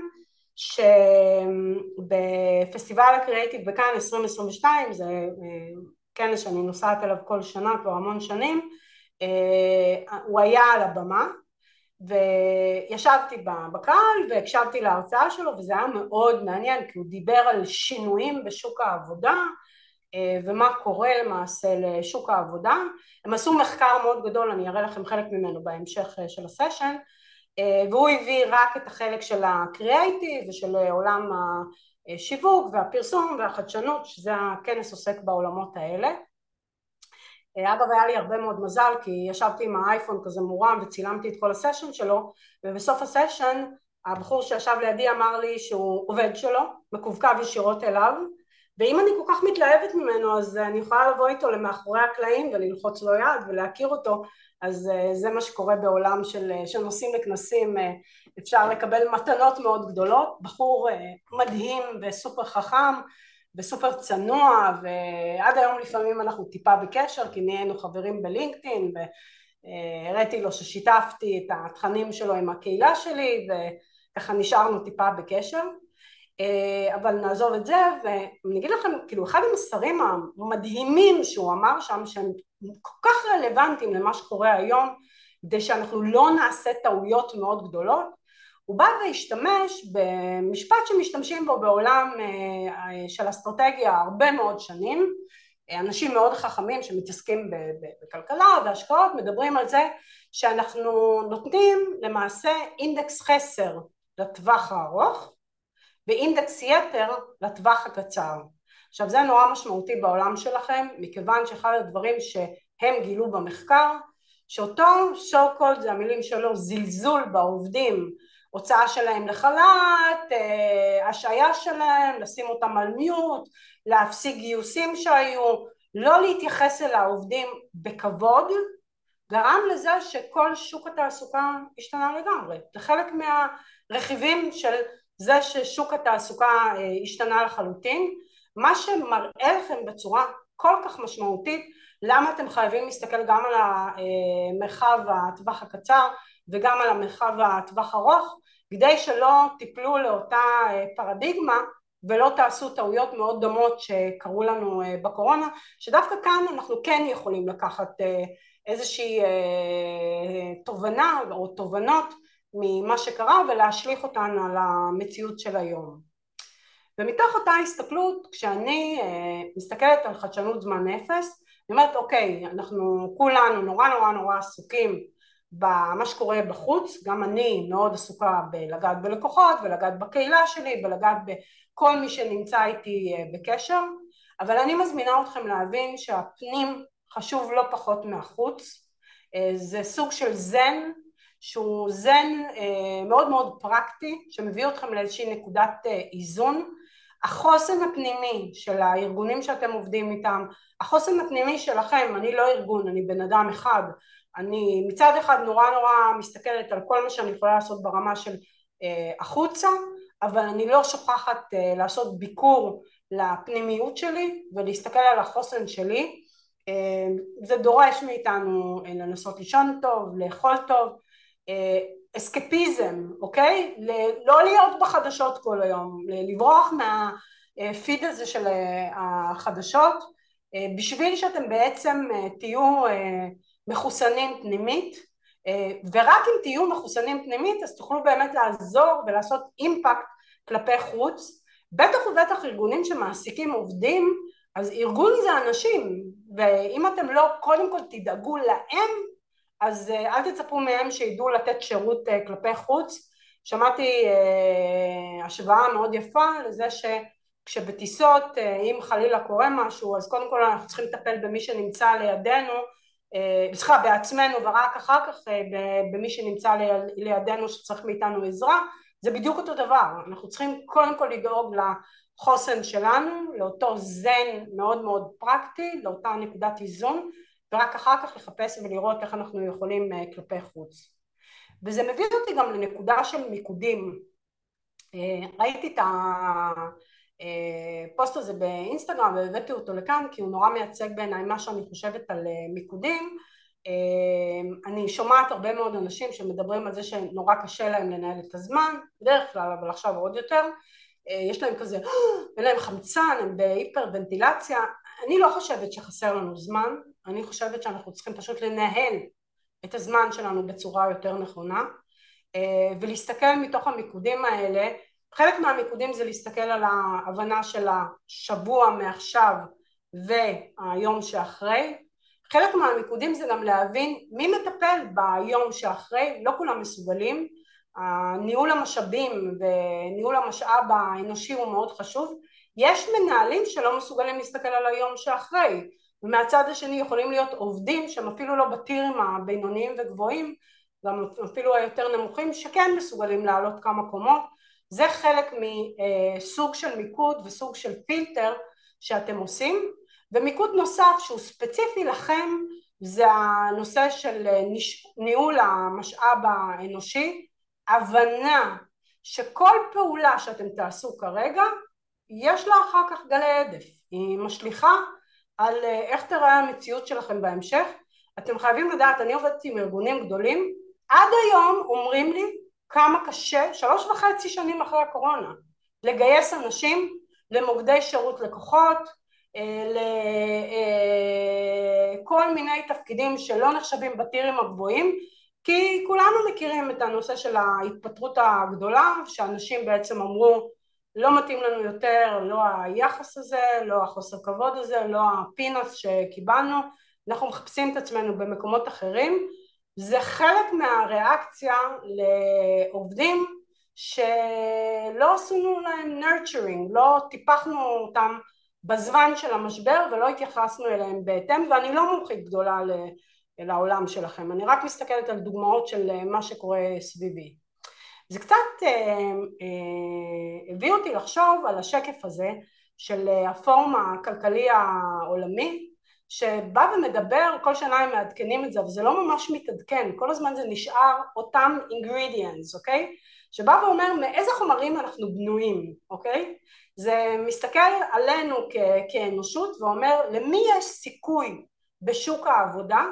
שבפסטיבל הקריאיטיב בכאן 2022 זה כנס שאני נוסעת אליו כל שנה כבר המון שנים הוא היה על הבמה וישבתי בקהל והקשבתי להרצאה שלו וזה היה מאוד מעניין כי הוא דיבר על שינויים בשוק העבודה ומה קורה למעשה לשוק העבודה. הם עשו מחקר מאוד גדול אני אראה לכם חלק ממנו בהמשך של הסשן והוא הביא רק את החלק של הקריאייטיב ושל עולם השיווק והפרסום והחדשנות שזה הכנס עוסק בעולמות האלה. אגב היה לי הרבה מאוד מזל כי ישבתי עם האייפון כזה מורם וצילמתי את כל הסשן שלו ובסוף הסשן הבחור שישב לידי אמר לי שהוא עובד שלו מקווקו ישירות אליו ואם אני כל כך מתלהבת ממנו אז אני יכולה לבוא איתו למאחורי הקלעים וללחוץ לו יד ולהכיר אותו. אז זה מה שקורה בעולם של, של נוסעים לכנסים אפשר לקבל מתנות מאוד גדולות. בחור מדהים וסופר חכם וסופר צנוע ועד היום לפעמים אנחנו טיפה בקשר כי נהיינו חברים בלינקדאין והראיתי לו ששיתפתי את התכנים שלו עם הקהילה שלי וככה נשארנו טיפה בקשר אבל נעזוב את זה ואני אגיד לכם כאילו אחד המסרים המדהימים שהוא אמר שם שהם כל כך רלוונטיים למה שקורה היום כדי שאנחנו לא נעשה טעויות מאוד גדולות הוא בא והשתמש במשפט שמשתמשים בו בעולם של אסטרטגיה הרבה מאוד שנים. אנשים מאוד חכמים שמתעסקים בכלכלה והשקעות מדברים על זה שאנחנו נותנים למעשה אינדקס חסר לטווח הארוך ואינדקס יתר לטווח הקצר עכשיו זה נורא משמעותי בעולם שלכם מכיוון שאחד הדברים שהם גילו במחקר שאותו so called זה המילים שלו זלזול בעובדים הוצאה שלהם לחל"ת, השעיה שלהם, לשים אותם על מיוט, להפסיק גיוסים שהיו, לא להתייחס אל העובדים בכבוד, גרם לזה שכל שוק התעסוקה השתנה לגמרי. זה חלק מהרכיבים של זה ששוק התעסוקה השתנה לחלוטין, מה שמראה לכם בצורה כל כך משמעותית למה אתם חייבים להסתכל גם על המרחב הטווח הקצר וגם על המרחב הטווח ארוך כדי שלא תיפלו לאותה פרדיגמה ולא תעשו טעויות מאוד דומות שקרו לנו בקורונה שדווקא כאן אנחנו כן יכולים לקחת איזושהי תובנה או תובנות ממה שקרה ולהשליך אותן על המציאות של היום. ומתוך אותה הסתכלות כשאני מסתכלת על חדשנות זמן אפס אני אומרת אוקיי אנחנו כולנו נורא נורא נורא עסוקים במה שקורה בחוץ, גם אני מאוד עסוקה בלגעת בלקוחות ולגעת בקהילה שלי ולגעת בכל מי שנמצא איתי בקשר, אבל אני מזמינה אתכם להבין שהפנים חשוב לא פחות מהחוץ, זה סוג של זן שהוא זן מאוד מאוד פרקטי שמביא אתכם לאיזושהי נקודת איזון, החוסן הפנימי של הארגונים שאתם עובדים איתם, החוסן הפנימי שלכם, אני לא ארגון, אני בן אדם אחד. אני מצד אחד נורא נורא מסתכלת על כל מה שאני יכולה לעשות ברמה של החוצה אבל אני לא שוכחת לעשות ביקור לפנימיות שלי ולהסתכל על החוסן שלי. זה דורש מאיתנו לנסות לישון טוב, לאכול טוב אסקפיזם, אוקיי? לא להיות בחדשות כל היום, לברוח מהפיד הזה של החדשות בשביל שאתם בעצם תהיו מחוסנים פנימית ורק אם תהיו מחוסנים פנימית אז תוכלו באמת לעזור ולעשות אימפקט כלפי חוץ בטח ובטח ארגונים שמעסיקים עובדים אז ארגון זה אנשים ואם אתם לא קודם כל תדאגו להם אז אל תצפו מהם שידעו לתת שירות כלפי חוץ. שמעתי השוואה מאוד יפה לזה שכשבטיסות אם חלילה קורה משהו אז קודם כל אנחנו צריכים לטפל במי שנמצא לידינו סליחה בעצמנו ורק אחר כך במי שנמצא לידינו שצריך מאיתנו עזרה. זה בדיוק אותו דבר. אנחנו צריכים קודם כל לדאוג לחוסן שלנו לאותו זן מאוד מאוד פרקטי לאותה נקודת איזון ורק אחר כך לחפש ולראות איך אנחנו יכולים כלפי חוץ. וזה מביא אותי גם לנקודה של מיקודים. ראיתי את הפוסט הזה באינסטגרם והבאתי אותו לכאן כי הוא נורא מייצג בעיניי מה שאני חושבת על מיקודים. אני שומעת הרבה מאוד אנשים שמדברים על זה שנורא קשה להם לנהל את הזמן, בדרך כלל אבל עכשיו עוד יותר, יש להם כזה, אין להם חמצן, הם בהיפר ונטילציה, אני לא חושבת שחסר לנו זמן, אני חושבת שאנחנו צריכים פשוט לנהל את הזמן שלנו בצורה יותר נכונה ולהסתכל מתוך המיקודים האלה, חלק מהמיקודים זה להסתכל על ההבנה של השבוע מעכשיו והיום שאחרי, חלק מהמיקודים זה גם להבין מי מטפל ביום שאחרי, לא כולם מסוגלים, ניהול המשאבים וניהול המשאב האנושי הוא מאוד חשוב, יש מנהלים שלא מסוגלים להסתכל על היום שאחרי, ומהצד השני יכולים להיות עובדים שהם אפילו לא בטירים הבינוניים וגבוהים, גם אפילו היותר נמוכים, שכן מסוגלים לעלות כמה קומות, זה חלק מסוג של מיקוד וסוג של פילטר שאתם עושים. ומיקוד נוסף שהוא ספציפי לכם זה הנושא של ניהול המשאב האנושי, הבנה שכל פעולה שאתם תעשו כרגע יש לה אחר כך גלי עדף, היא משליכה על איך תראה המציאות שלכם בהמשך, אתם חייבים לדעת, אני עובדת עם ארגונים גדולים, עד היום אומרים לי כמה קשה, שלוש וחצי שנים אחרי הקורונה, לגייס אנשים למוקדי שירות לקוחות, לכל אה, מיני תפקידים שלא נחשבים בטירים הגבוהים כי כולנו מכירים את הנושא של ההתפטרות הגדולה שאנשים בעצם אמרו לא מתאים לנו יותר לא היחס הזה, לא החוסר כבוד הזה, לא הפינס שקיבלנו. אנחנו מחפשים את עצמנו במקומות אחרים. זה חלק מהריאקציה לעובדים שלא עשינו להם nurturing, לא טיפחנו אותם בזמן של המשבר ולא התייחסנו אליהם בהתאם ואני לא מומחית גדולה לעולם שלכם, אני רק מסתכלת על דוגמאות של מה שקורה סביבי. זה קצת אה, אה, הביא אותי לחשוב על השקף הזה של הפורום הכלכלי העולמי שבא ומדבר, כל שנה הם מעדכנים את זה, אבל זה לא ממש מתעדכן, כל הזמן זה נשאר אותם ingredients, אוקיי? שבא ואומר מאיזה חומרים אנחנו בנויים, אוקיי? זה מסתכל עלינו כ- כאנושות ואומר למי יש סיכוי בשוק העבודה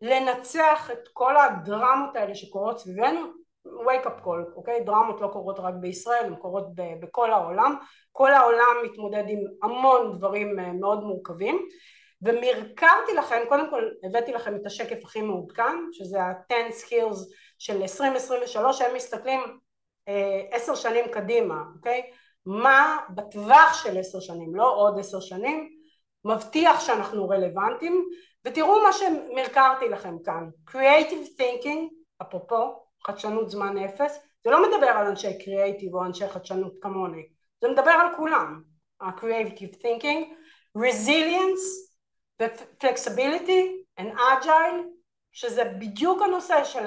לנצח את כל הדרמות האלה שקורות סביבנו wake up call, אוקיי? דרמות לא קורות רק בישראל, הן קורות בכל העולם, כל העולם מתמודד עם המון דברים אה, מאוד מורכבים ומרקרתי לכם, קודם כל הבאתי לכם את השקף הכי מעודכן שזה ה-10 skills של 2023 הם מסתכלים אה, עשר שנים קדימה, אוקיי? מה בטווח של עשר שנים, לא עוד עשר שנים, מבטיח שאנחנו רלוונטיים ותראו מה שמרקרתי לכם כאן Creative Thinking, אפרופו חדשנות זמן אפס, זה לא מדבר על אנשי קריאייטיב או אנשי חדשנות כמוני, זה מדבר על כולם, ה-Creative Thinking, Resilience ו-Flexibility and Agile, שזה בדיוק הנושא של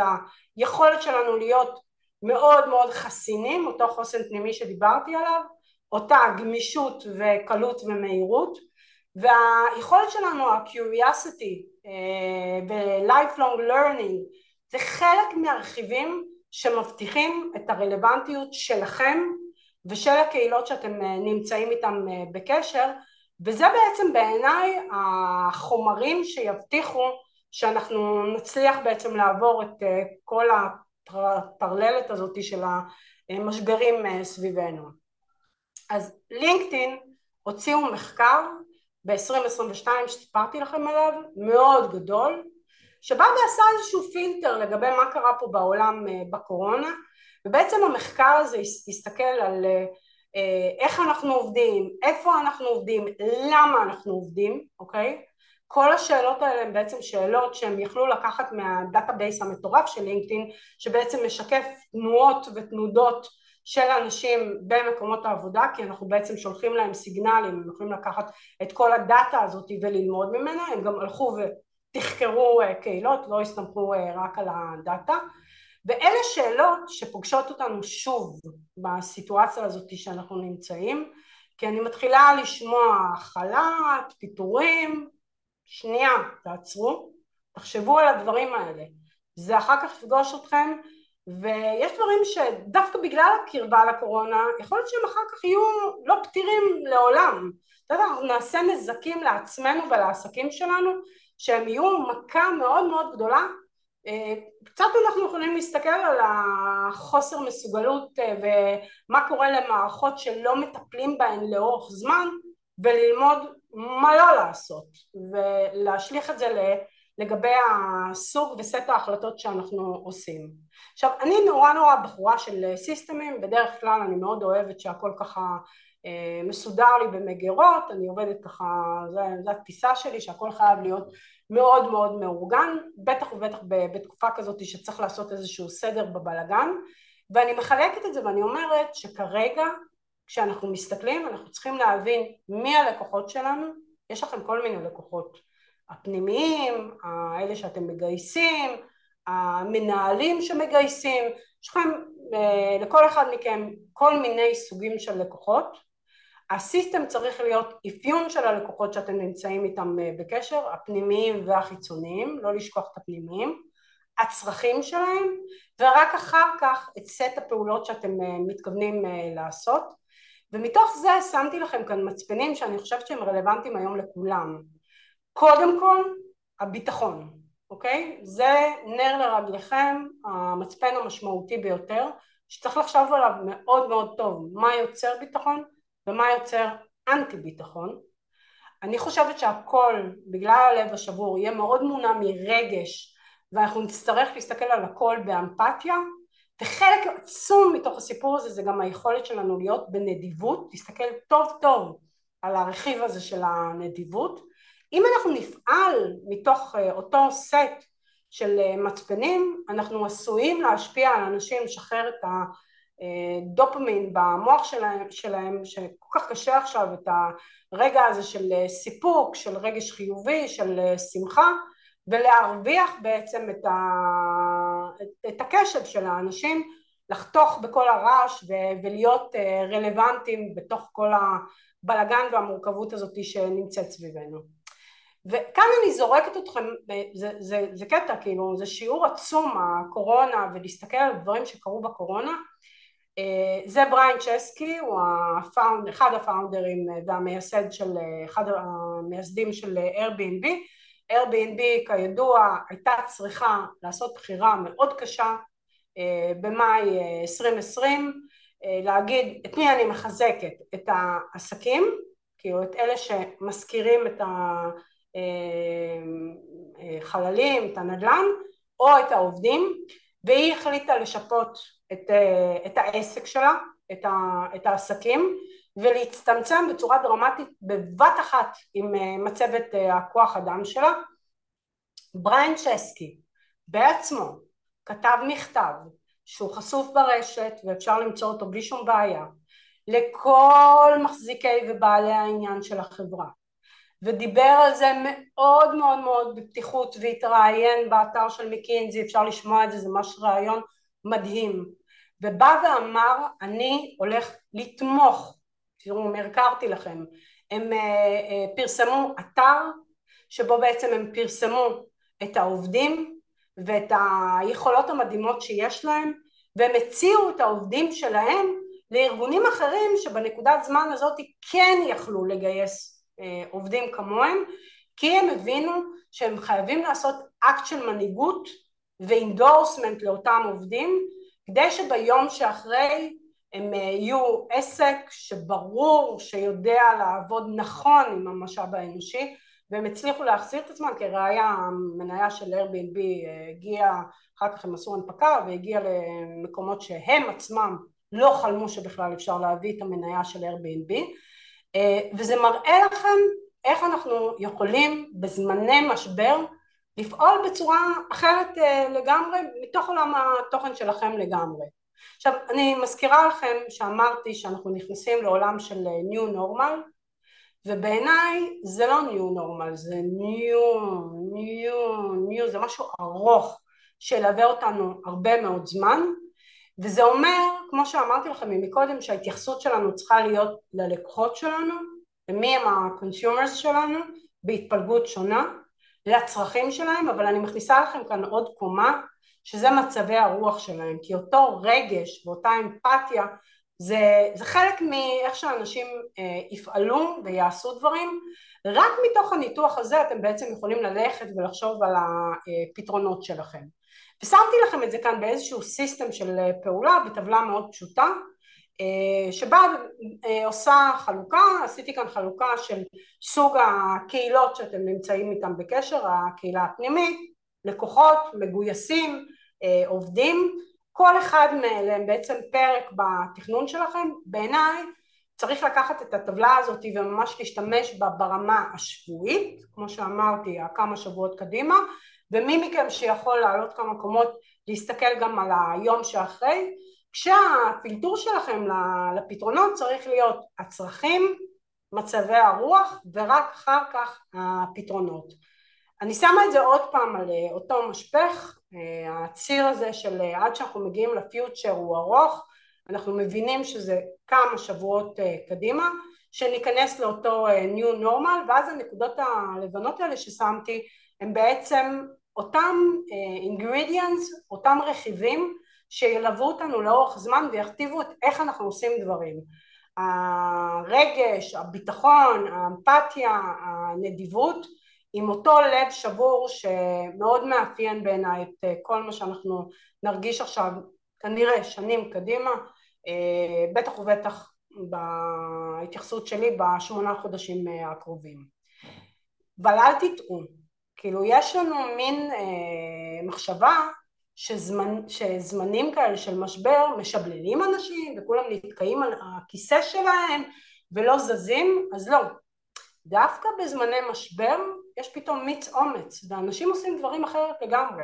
היכולת שלנו להיות מאוד מאוד חסינים, אותו חוסן פנימי שדיברתי עליו, אותה גמישות וקלות ומהירות והיכולת שלנו ה-curiosity ו-lifelong learning זה חלק מהרכיבים שמבטיחים את הרלוונטיות שלכם ושל הקהילות שאתם נמצאים איתם בקשר וזה בעצם בעיניי החומרים שיבטיחו שאנחנו נצליח בעצם לעבור את כל הטרללת הזאת של המשברים אה, סביבנו. אז לינקדאין הוציאו מחקר ב-2022 שסיפרתי לכם עליו, מאוד גדול, שבא ועשה איזשהו פילטר לגבי מה קרה פה בעולם אה, בקורונה, ובעצם המחקר הזה הסתכל על אה, איך אנחנו עובדים, איפה אנחנו עובדים, למה אנחנו עובדים, אוקיי? כל השאלות האלה הן בעצם שאלות שהם יכלו לקחת מה database המטורף של לינקדאין שבעצם משקף תנועות ותנודות של אנשים במקומות העבודה כי אנחנו בעצם שולחים להם סיגנלים, הם יכולים לקחת את כל הדאטה הזאת וללמוד ממנה, הם גם הלכו ותחקרו אה, קהילות, לא הסתמכו אה, רק על הדאטה ואלה שאלות שפוגשות אותנו שוב בסיטואציה הזאת שאנחנו נמצאים כי אני מתחילה לשמוע חל"ת, פיטורים, שנייה, תעצרו, תחשבו על הדברים האלה. זה אחר כך יפגוש אתכם ויש דברים שדווקא בגלל הקרבה לקורונה יכול להיות שהם אחר כך יהיו לא פתירים לעולם. אתה יודע, אנחנו נעשה נזקים לעצמנו ולעסקים שלנו שהם יהיו מכה מאוד מאוד גדולה. אה, קצת אנחנו יכולים להסתכל על החוסר מסוגלות אה, ומה קורה למערכות שלא מטפלים בהן לאורך זמן וללמוד מה לא לעשות ולהשליך את זה לגבי הסוג וסט ההחלטות שאנחנו עושים. עכשיו אני נורא נורא בחורה של סיסטמים, בדרך כלל אני מאוד אוהבת שהכל ככה מסודר לי במגירות, אני עובדת ככה, זו התפיסה שלי שהכל חייב להיות מאוד מאוד מאורגן, בטח ובטח בתקופה כזאת שצריך לעשות איזשהו סדר בבלגן. ואני מחלקת את זה ואני אומרת שכרגע כשאנחנו מסתכלים אנחנו צריכים להבין מי הלקוחות שלנו, יש לכם כל מיני לקוחות. הפנימיים, האלה שאתם מגייסים, המנהלים שמגייסים, יש לכם אה, לכל אחד מכם כל מיני סוגים של לקוחות, הסיסטם צריך להיות אפיון של הלקוחות שאתם נמצאים איתם אה, בקשר, הפנימיים והחיצוניים, לא לשכוח את הפנימיים, הצרכים שלהם, ורק אחר כך את סט הפעולות שאתם אה, מתכוונים לעשות, ומתוך זה שמתי לכם כאן מצפנים שאני חושבת שהם רלוונטיים היום לכולם. קודם כל הביטחון, אוקיי? זה נר לרגליכם, המצפן המשמעותי ביותר, שצריך לחשוב עליו מאוד מאוד טוב, מה יוצר ביטחון ומה יוצר? אנטי ביטחון. אני חושבת שהכל, בגלל הלב השבור, יהיה מאוד מונע מרגש ואנחנו נצטרך להסתכל על הכל באמפתיה. וחלק עצום מתוך הסיפור הזה זה גם היכולת שלנו להיות בנדיבות, להסתכל טוב טוב על הרכיב הזה של הנדיבות. אם אנחנו נפעל מתוך אה, אותו סט של אה, מצפנים אנחנו עשויים להשפיע על אנשים, לשחרר את הדופמין במוח שלהם, שלהם שכל כך קשה עכשיו את הרגע הזה של אה, סיפוק, של רגש חיובי, של שמחה ולהרוויח בעצם את, ה... את הקשב של האנשים לחתוך בכל הרעש ו... ולהיות רלוונטיים בתוך כל הבלגן והמורכבות הזאת שנמצאת סביבנו. וכאן אני זורקת אתכם, זה, זה, זה קטע כאילו, זה שיעור עצום הקורונה ולהסתכל על דברים שקרו בקורונה. אה, זה בריין צ'סקי, הוא הפאונד, אחד הפאונדרים והמייסד של, אחד המייסדים של Airbnb. Airbnb כידוע הייתה צריכה לעשות בחירה מאוד קשה אה, במאי 2020 אה, להגיד את מי אני מחזקת, את העסקים, כאילו את אלה שמשכירים את ה... חללים, את הנדל"ן או את העובדים והיא החליטה לשפות את, את העסק שלה, את, ה, את העסקים ולהצטמצם בצורה דרמטית בבת אחת עם מצבת הכוח אדם שלה. בריין צ'סקי בעצמו כתב מכתב שהוא חשוף ברשת ואפשר למצוא אותו בלי שום בעיה לכל מחזיקי ובעלי העניין של החברה ודיבר על זה מאוד מאוד מאוד בפתיחות והתראיין באתר של מקינזי, אפשר לשמוע את זה, זה ממש רעיון מדהים. ובא ואמר אני הולך לתמוך, תראו הכרתי לכם, הם uh, uh, פרסמו אתר שבו בעצם הם פרסמו את העובדים ואת היכולות המדהימות שיש להם והם הציעו את העובדים שלהם לארגונים אחרים שבנקודת זמן הזאת כן יכלו לגייס אה, עובדים כמוהם כי הם הבינו שהם חייבים לעשות אקט של מנהיגות ואינדורסמנט לאותם עובדים כדי שביום שאחרי הם אה, יהיו עסק שברור שיודע לעבוד נכון עם המשאב האנושי והם הצליחו להחזיר את עצמם כראיה המניה של Airbnb אה, הגיעה אחר כך הם עשו הנפקה והגיעה למקומות שהם עצמם לא חלמו שבכלל אפשר להביא את המניה של Airbnb. אה, וזה מראה לכם איך אנחנו יכולים בזמני משבר לפעול בצורה אחרת אה, לגמרי מתוך עולם התוכן שלכם לגמרי. עכשיו אני מזכירה לכם שאמרתי שאנחנו נכנסים לעולם של אה, New Normal ובעיניי זה לא New Normal זה New, New, New זה משהו ארוך שילווה אותנו הרבה מאוד זמן וזה אומר, כמו שאמרתי לכם מקודם, שההתייחסות שלנו צריכה להיות ללקוחות שלנו, ומי הם ה-consumers שלנו, בהתפלגות שונה, לצרכים שלהם, אבל אני מכניסה לכם כאן עוד קומה, שזה מצבי הרוח שלהם, כי אותו רגש ואותה אמפתיה זה, זה חלק מאיך שאנשים אה, יפעלו ויעשו דברים, רק מתוך הניתוח הזה אתם בעצם יכולים ללכת ולחשוב על הפתרונות שלכם. ושמתי לכם את זה כאן באיזשהו סיסטם של פעולה בטבלה מאוד פשוטה אה, שבה אה, עושה חלוקה, עשיתי כאן חלוקה של סוג הקהילות שאתם נמצאים איתם בקשר, הקהילה הפנימית, לקוחות, מגויסים, אה, עובדים, כל אחד מאלה הם בעצם פרק בתכנון שלכם, בעיניי צריך לקחת את הטבלה הזאת וממש להשתמש בה ברמה השבועית, כמו שאמרתי, כמה שבועות קדימה, ומי מכם שיכול לעלות כמה קומות להסתכל גם על היום שאחרי, כשהפילטור שלכם לפתרונות צריך להיות הצרכים, מצבי הרוח ורק אחר כך הפתרונות. אני שמה את זה עוד פעם על אה, אותו משפך, אה, הציר הזה של אה, עד שאנחנו מגיעים לפיוטשר הוא ארוך, אנחנו מבינים שזה כמה שבועות קדימה, שניכנס לאותו new normal ואז הנקודות הלבנות האלה ששמתי הם בעצם אותם ingredients, אותם רכיבים שילוו אותנו לאורך זמן ויכתיבו את איך אנחנו עושים דברים. הרגש, הביטחון, האמפתיה, הנדיבות, עם אותו לב שבור שמאוד מאפיין בעיניי את אה, כל מה שאנחנו נרגיש עכשיו כנראה שנים קדימה, אה, בטח ובטח בהתייחסות שלי בשמונה חודשים אה, הקרובים. אבל אל תטעו, כאילו יש לנו מין אה, מחשבה שזמנ, שזמנים כאלה של משבר משבללים אנשים וכולם נתקעים על הכיסא שלהם ולא זזים, אז לא. דווקא בזמני משבר יש פתאום מיץ אומץ ואנשים עושים דברים אחרת לגמרי.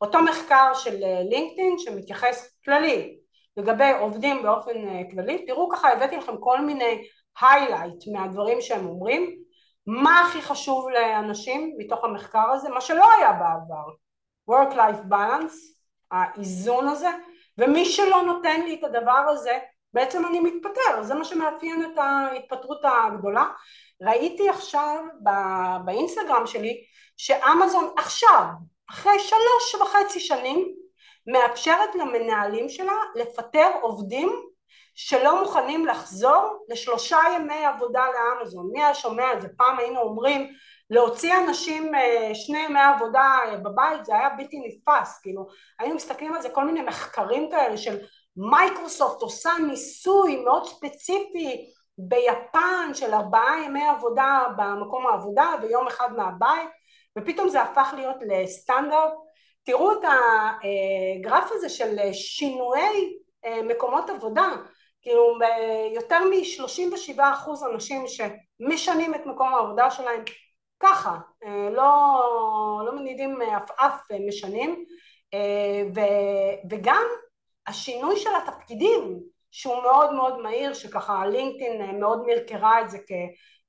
אותו מחקר של לינקדאין שמתייחס כללי לגבי עובדים באופן אה, כללי, תראו ככה הבאתי לכם כל מיני היילייט מהדברים שהם אומרים, מה הכי חשוב לאנשים מתוך המחקר הזה, מה שלא היה בעבר, work-life balance, האיזון הזה, ומי שלא נותן לי את הדבר הזה, בעצם אני מתפטר, זה מה שמאפיין את ההתפטרות הגדולה. ראיתי עכשיו באינסטגרם שלי שאמזון עכשיו, אחרי שלוש וחצי שנים, מאפשרת למנהלים שלה לפטר עובדים שלא מוכנים לחזור לשלושה ימי עבודה לאמזון. מי היה שומע את זה? פעם היינו אומרים להוציא אנשים אה, שני ימי עבודה אה, בבית זה היה בלתי נתפס, כאילו היינו מסתכלים על זה כל מיני מחקרים כאלה של מייקרוסופט עושה ניסוי מאוד ספציפי ביפן של ארבעה ימי עבודה במקום העבודה ויום אחד מהבית ופתאום זה הפך להיות לסטנדרט תראו את הגרף הזה של שינויי אה, מקומות עבודה כאילו יותר מ-37% אנשים שמשנים את מקום העבודה שלהם ככה, אה, לא, לא מנידים עפעף משנים ו, וגם השינוי של התפקידים שהוא מאוד מאוד מהיר שככה לינקדאין מאוד מרקרה את זה כ,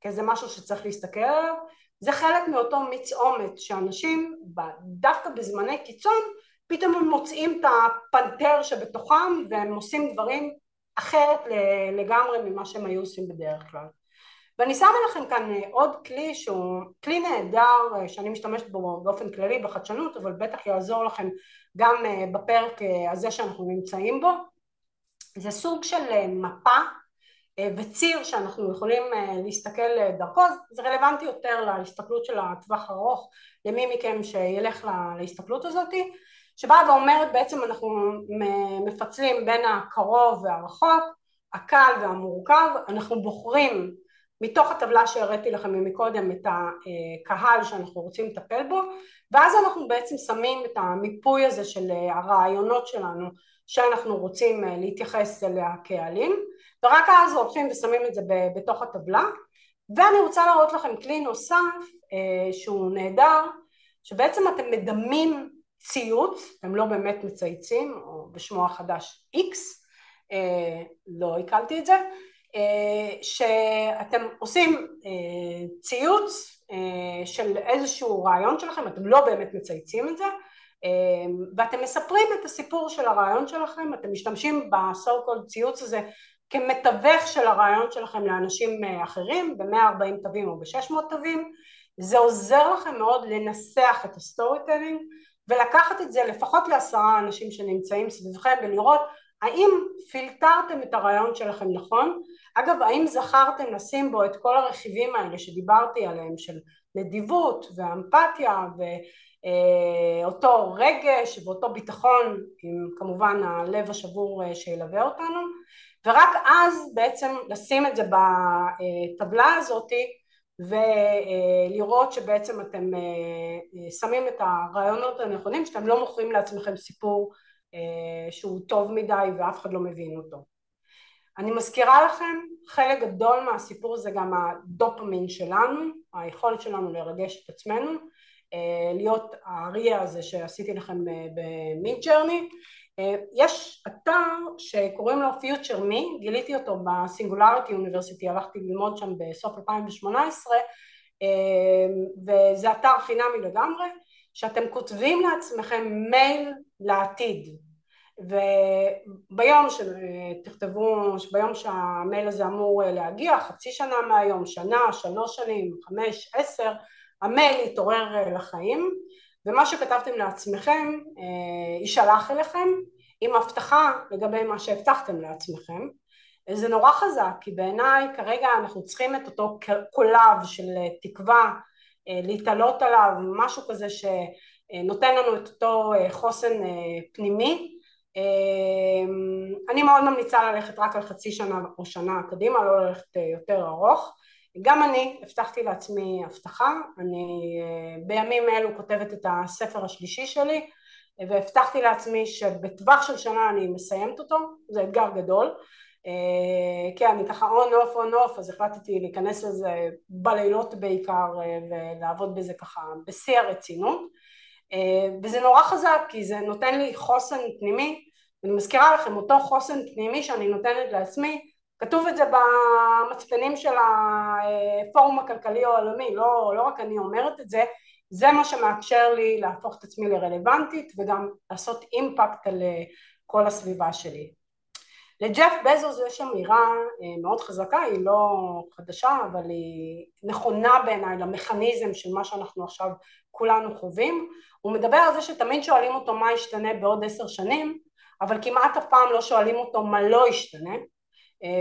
כאיזה משהו שצריך להסתכל עליו זה חלק מאותו מיץ אומץ שאנשים דווקא בזמני קיצון פתאום הם מוצאים את הפנתר שבתוכם והם עושים דברים אחרת לגמרי ממה שהם היו עושים בדרך כלל. ואני שמה לכם כאן אה, עוד כלי שהוא כלי נהדר אה, שאני משתמשת בו באופן כללי בחדשנות אבל בטח יעזור לכם גם אה, בפרק הזה שאנחנו נמצאים בו. זה סוג של מפה וציר שאנחנו יכולים להסתכל דרכו. זה רלוונטי יותר להסתכלות של הטווח ארוך למי מכם שילך להסתכלות הזאתי שבאה ואומרת בעצם אנחנו מפצלים בין הקרוב והרחוק הקל והמורכב אנחנו בוחרים מתוך הטבלה שהראיתי לכם מקודם את הקהל שאנחנו רוצים לטפל בו ואז אנחנו בעצם שמים את המיפוי הזה של הרעיונות שלנו שאנחנו רוצים להתייחס אליה כעלים ורק אז הולכים ושמים את זה בתוך הטבלה. ואני רוצה להראות לכם כלי נוסף אה, שהוא נהדר שבעצם אתם מדמים ציוץ, אתם לא באמת מצייצים או בשמו החדש X, אה, לא הקלתי את זה אה, שאתם עושים אה, ציוץ אה, של איזשהו רעיון שלכם, אתם לא באמת מצייצים את זה ואתם מספרים את הסיפור של הרעיון שלכם, אתם משתמשים ב-so called ציוץ הזה כמתווך של הרעיון שלכם לאנשים אחרים ב-140 תווים או ב-600 תווים. זה עוזר לכם מאוד לנסח את ה-storytelling ולקחת את זה לפחות לעשרה אנשים שנמצאים סביבכם ולראות האם פילטרתם את הרעיון שלכם נכון? אגב, האם זכרתם לשים בו את כל הרכיבים האלה שדיברתי עליהם של נדיבות ואמפתיה ואותו רגש ואותו ביטחון עם כמובן הלב השבור אה, שילווה אותנו ורק אז בעצם לשים את זה בטבלה הזאתי ולראות שבעצם אתם אה, שמים את הרעיונות הנכונים שאתם לא מוכרים לעצמכם סיפור אה, שהוא טוב מדי ואף אחד לא מבין אותו. אני מזכירה לכם, חלק גדול מהסיפור זה גם הדופמין שלנו, היכולת שלנו לרגש את עצמנו, אה, להיות האריה הזה שעשיתי לכם במיד ג'רני. יש אתר שקוראים לו Future Me, גיליתי אותו בסינגולריטי אוניברסיטי, הלכתי ללמוד שם בסוף 2018 וזה אתר חינמי לגמרי שאתם כותבים לעצמכם מייל לעתיד. וביום שתכתבו, ביום שהמייל הזה אמור להגיע, חצי שנה מהיום, שנה, שלוש שנים, חמש, עשר, המייל יתעורר לחיים ומה שכתבתם לעצמכם אה, יישלח אליכם עם הבטחה לגבי מה שהבטחתם לעצמכם זה נורא חזק כי בעיניי כרגע אנחנו צריכים את אותו קולב של תקווה אה, להתעלות עליו, משהו כזה שנותן לנו את אותו אה, חוסן אה, פנימי. אני מאוד ממליצה ללכת רק על חצי שנה או שנה קדימה, לא ללכת יותר ארוך. גם אני הבטחתי לעצמי הבטחה, אני בימים אלו כותבת את הספר השלישי שלי והבטחתי לעצמי שבטווח של שנה אני מסיימת אותו, זה אתגר גדול. אה, כן, אני ככה on off on off, אז החלטתי להיכנס לזה בלילות בעיקר אה, ולעבוד בזה ככה בשיא הרצינות. אה, וזה נורא חזק כי זה נותן לי חוסן פנימי. אני מזכירה לכם אותו חוסן פנימי שאני נותנת לעצמי כתוב את זה במצפנים של הפורום הכלכלי העולמי לא, לא רק אני אומרת את זה זה מה שמאפשר לי להפוך את עצמי לרלוונטית וגם לעשות אימפקט על כל הסביבה שלי. לג'ף בזוס יש אמירה אה, מאוד חזקה, היא לא חדשה אבל היא נכונה בעיניי למכניזם של מה שאנחנו עכשיו כולנו חווים, הוא מדבר על זה שתמיד שואלים אותו מה ישתנה בעוד עשר שנים אבל כמעט אף פעם לא שואלים אותו מה לא ישתנה. אה,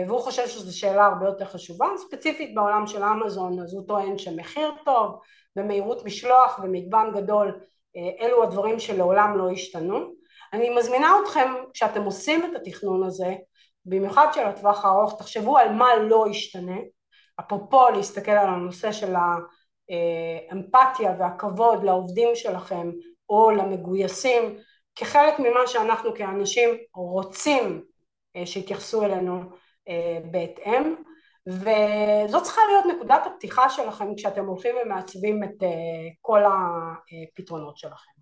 והוא חושב שזו שאלה הרבה יותר חשובה, ספציפית בעולם של אמזון אז הוא טוען שמחיר טוב ומהירות משלוח ומגוון גדול אה, אלו הדברים שלעולם לא ישתנו. אני מזמינה אתכם כשאתם עושים את התכנון הזה במיוחד של הטווח הארוך, תחשבו על מה לא ישתנה, אפרופו להסתכל על הנושא של האמפתיה והכבוד לעובדים שלכם או למגויסים כחלק ממה שאנחנו כאנשים רוצים אה, שיתייחסו אלינו אה, בהתאם וזאת צריכה להיות נקודת הפתיחה שלכם כשאתם הולכים ומעצבים את אה, כל הפתרונות שלכם.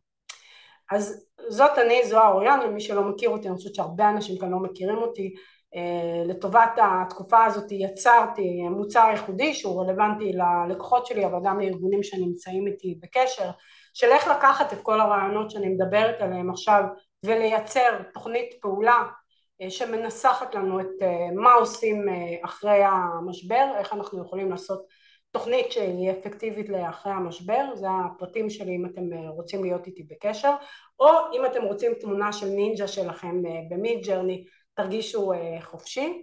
אז זאת אני, זוהר אוריאן, למי שלא מכיר אותי, אני חושבת שהרבה אנשים כאן לא מכירים אותי, אה, לטובת התקופה הזאת יצרתי מוצר ייחודי שהוא רלוונטי ללקוחות שלי אבל גם לארגונים שנמצאים איתי בקשר של איך לקחת את כל הרעיונות שאני מדברת עליהם עכשיו ולייצר תוכנית פעולה אה, שמנסחת לנו את אה, מה עושים אחרי המשבר, איך אנחנו יכולים לעשות תוכנית שהיא אפקטיבית לאחרי המשבר, זה הפרטים שלי אם אתם רוצים להיות איתי בקשר, או אם אתם רוצים תמונה של נינג'ה שלכם במיד ג'רני, תרגישו חופשי.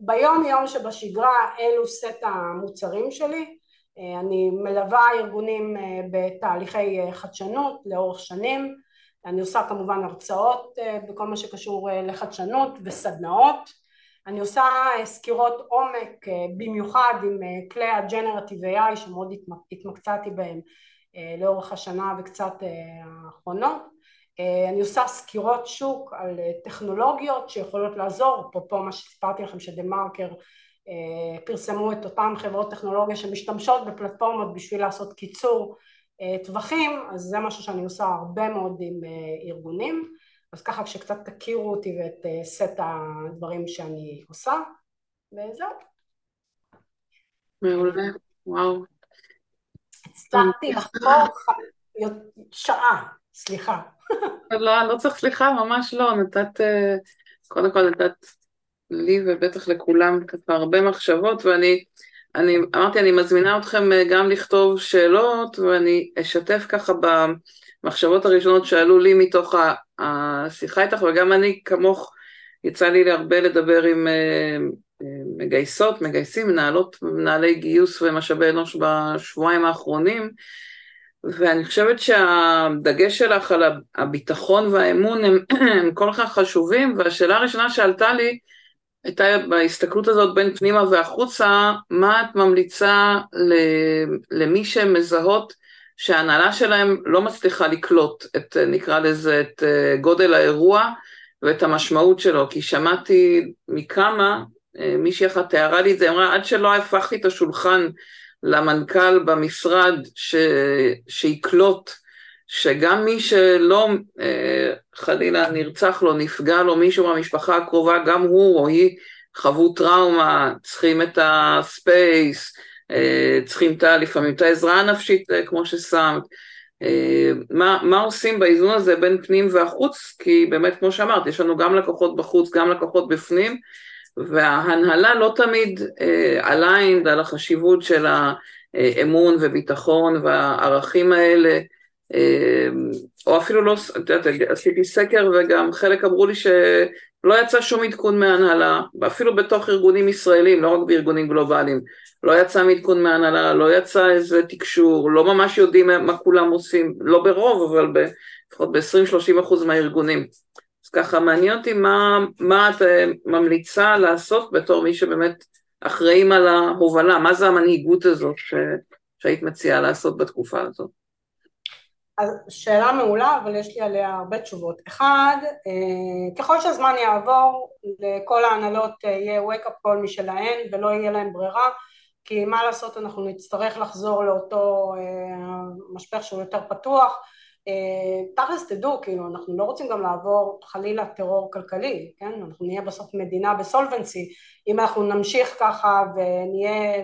ביום יום שבשגרה אלו סט המוצרים שלי, אני מלווה ארגונים בתהליכי חדשנות לאורך שנים, אני עושה כמובן הרצאות בכל מה שקשור לחדשנות וסדנאות. אני עושה אה, סקירות עומק אה, במיוחד עם אה, כלי הג'נרטיב AI שמאוד התמקצעתי בהם לאורך השנה וקצת האחרונות. אני עושה סקירות שוק על טכנולוגיות שיכולות לעזור, אפרופו מה שסיפרתי לכם שדה מרקר פרסמו את אותן חברות טכנולוגיה שמשתמשות בפלטפורמות בשביל לעשות קיצור טווחים, אז זה משהו שאני עושה הרבה מאוד עם ארגונים אז ככה כשקצת תכירו אותי ואת אה, סט הדברים שאני עושה, וזהו. מעולה, וואו. הצלחתי לחקור שעה, סליחה. לא, לא צריך סליחה, ממש לא, נתת, אה, קודם כל נתת לי ובטח לכולם ככה הרבה מחשבות, ואני אני אמרתי, אני מזמינה אתכם אה, גם לכתוב שאלות, ואני אשתף ככה במחשבות הראשונות שעלו לי מתוך השיחה איתך, וגם אני כמוך, יצא לי הרבה לדבר עם אה, אה, מגייסות, מגייסים, מנהלות, מנהלי גיוס ומשאבי אנוש בשבועיים האחרונים, ואני חושבת שהדגש שלך על הביטחון והאמון הם, הם כל כך חשובים, והשאלה הראשונה שעלתה לי, הייתה בהסתכלות הזאת בין פנימה והחוצה, מה את ממליצה למי שמזהות שההנהלה שלהם לא מצליחה לקלוט את, נקרא לזה, את אה, גודל האירוע ואת המשמעות שלו, כי שמעתי מכמה, אה, מישהי אחת תיארה לי את זה, אמרה, עד שלא הפכתי את השולחן למנכ"ל במשרד ש, שיקלוט שגם מי שלא אה, חלילה נרצח לו, נפגע לו מישהו מהמשפחה הקרובה, גם הוא או היא חוו טראומה, צריכים את הספייס, אה, צריכים את, לפעמים את העזרה הנפשית אה, כמו ששמת. מה, מה עושים באיזון הזה בין פנים והחוץ? כי באמת כמו שאמרת, יש לנו גם לקוחות בחוץ, גם לקוחות בפנים, וההנהלה לא תמיד aligned על החשיבות של האמון וביטחון והערכים האלה. אמ, או אפילו לא, את יודעת, עשיתי סקר וגם חלק אמרו לי שלא יצא שום עדכון מהנהלה, אפילו בתוך ארגונים ישראלים, לא רק בארגונים גלובליים, לא יצא עדכון מהנהלה, לא יצא איזה תקשור, לא ממש יודעים מה כולם עושים, לא ברוב, אבל לפחות ב-20-30 אחוז מהארגונים. אז ככה מעניין אותי מה, מה את אה, ממליצה לעשות בתור מי שבאמת אחראים על ההובלה, מה זה המנהיגות הזאת ש, שהיית מציעה לעשות בתקופה הזאת? אז שאלה מעולה, אבל יש לי עליה הרבה תשובות. אחד, אה, ככל שהזמן יעבור, לכל ההנהלות אה, יהיה wake up call משלהן ולא יהיה להן ברירה, כי מה לעשות, אנחנו נצטרך לחזור לאותו אה, משפך שהוא יותר פתוח. תכלס תדעו, כאילו, אנחנו לא רוצים גם לעבור חלילה טרור כלכלי, כן? אנחנו נהיה בסוף מדינה בסולבנסי, אם אנחנו נמשיך ככה ונהיה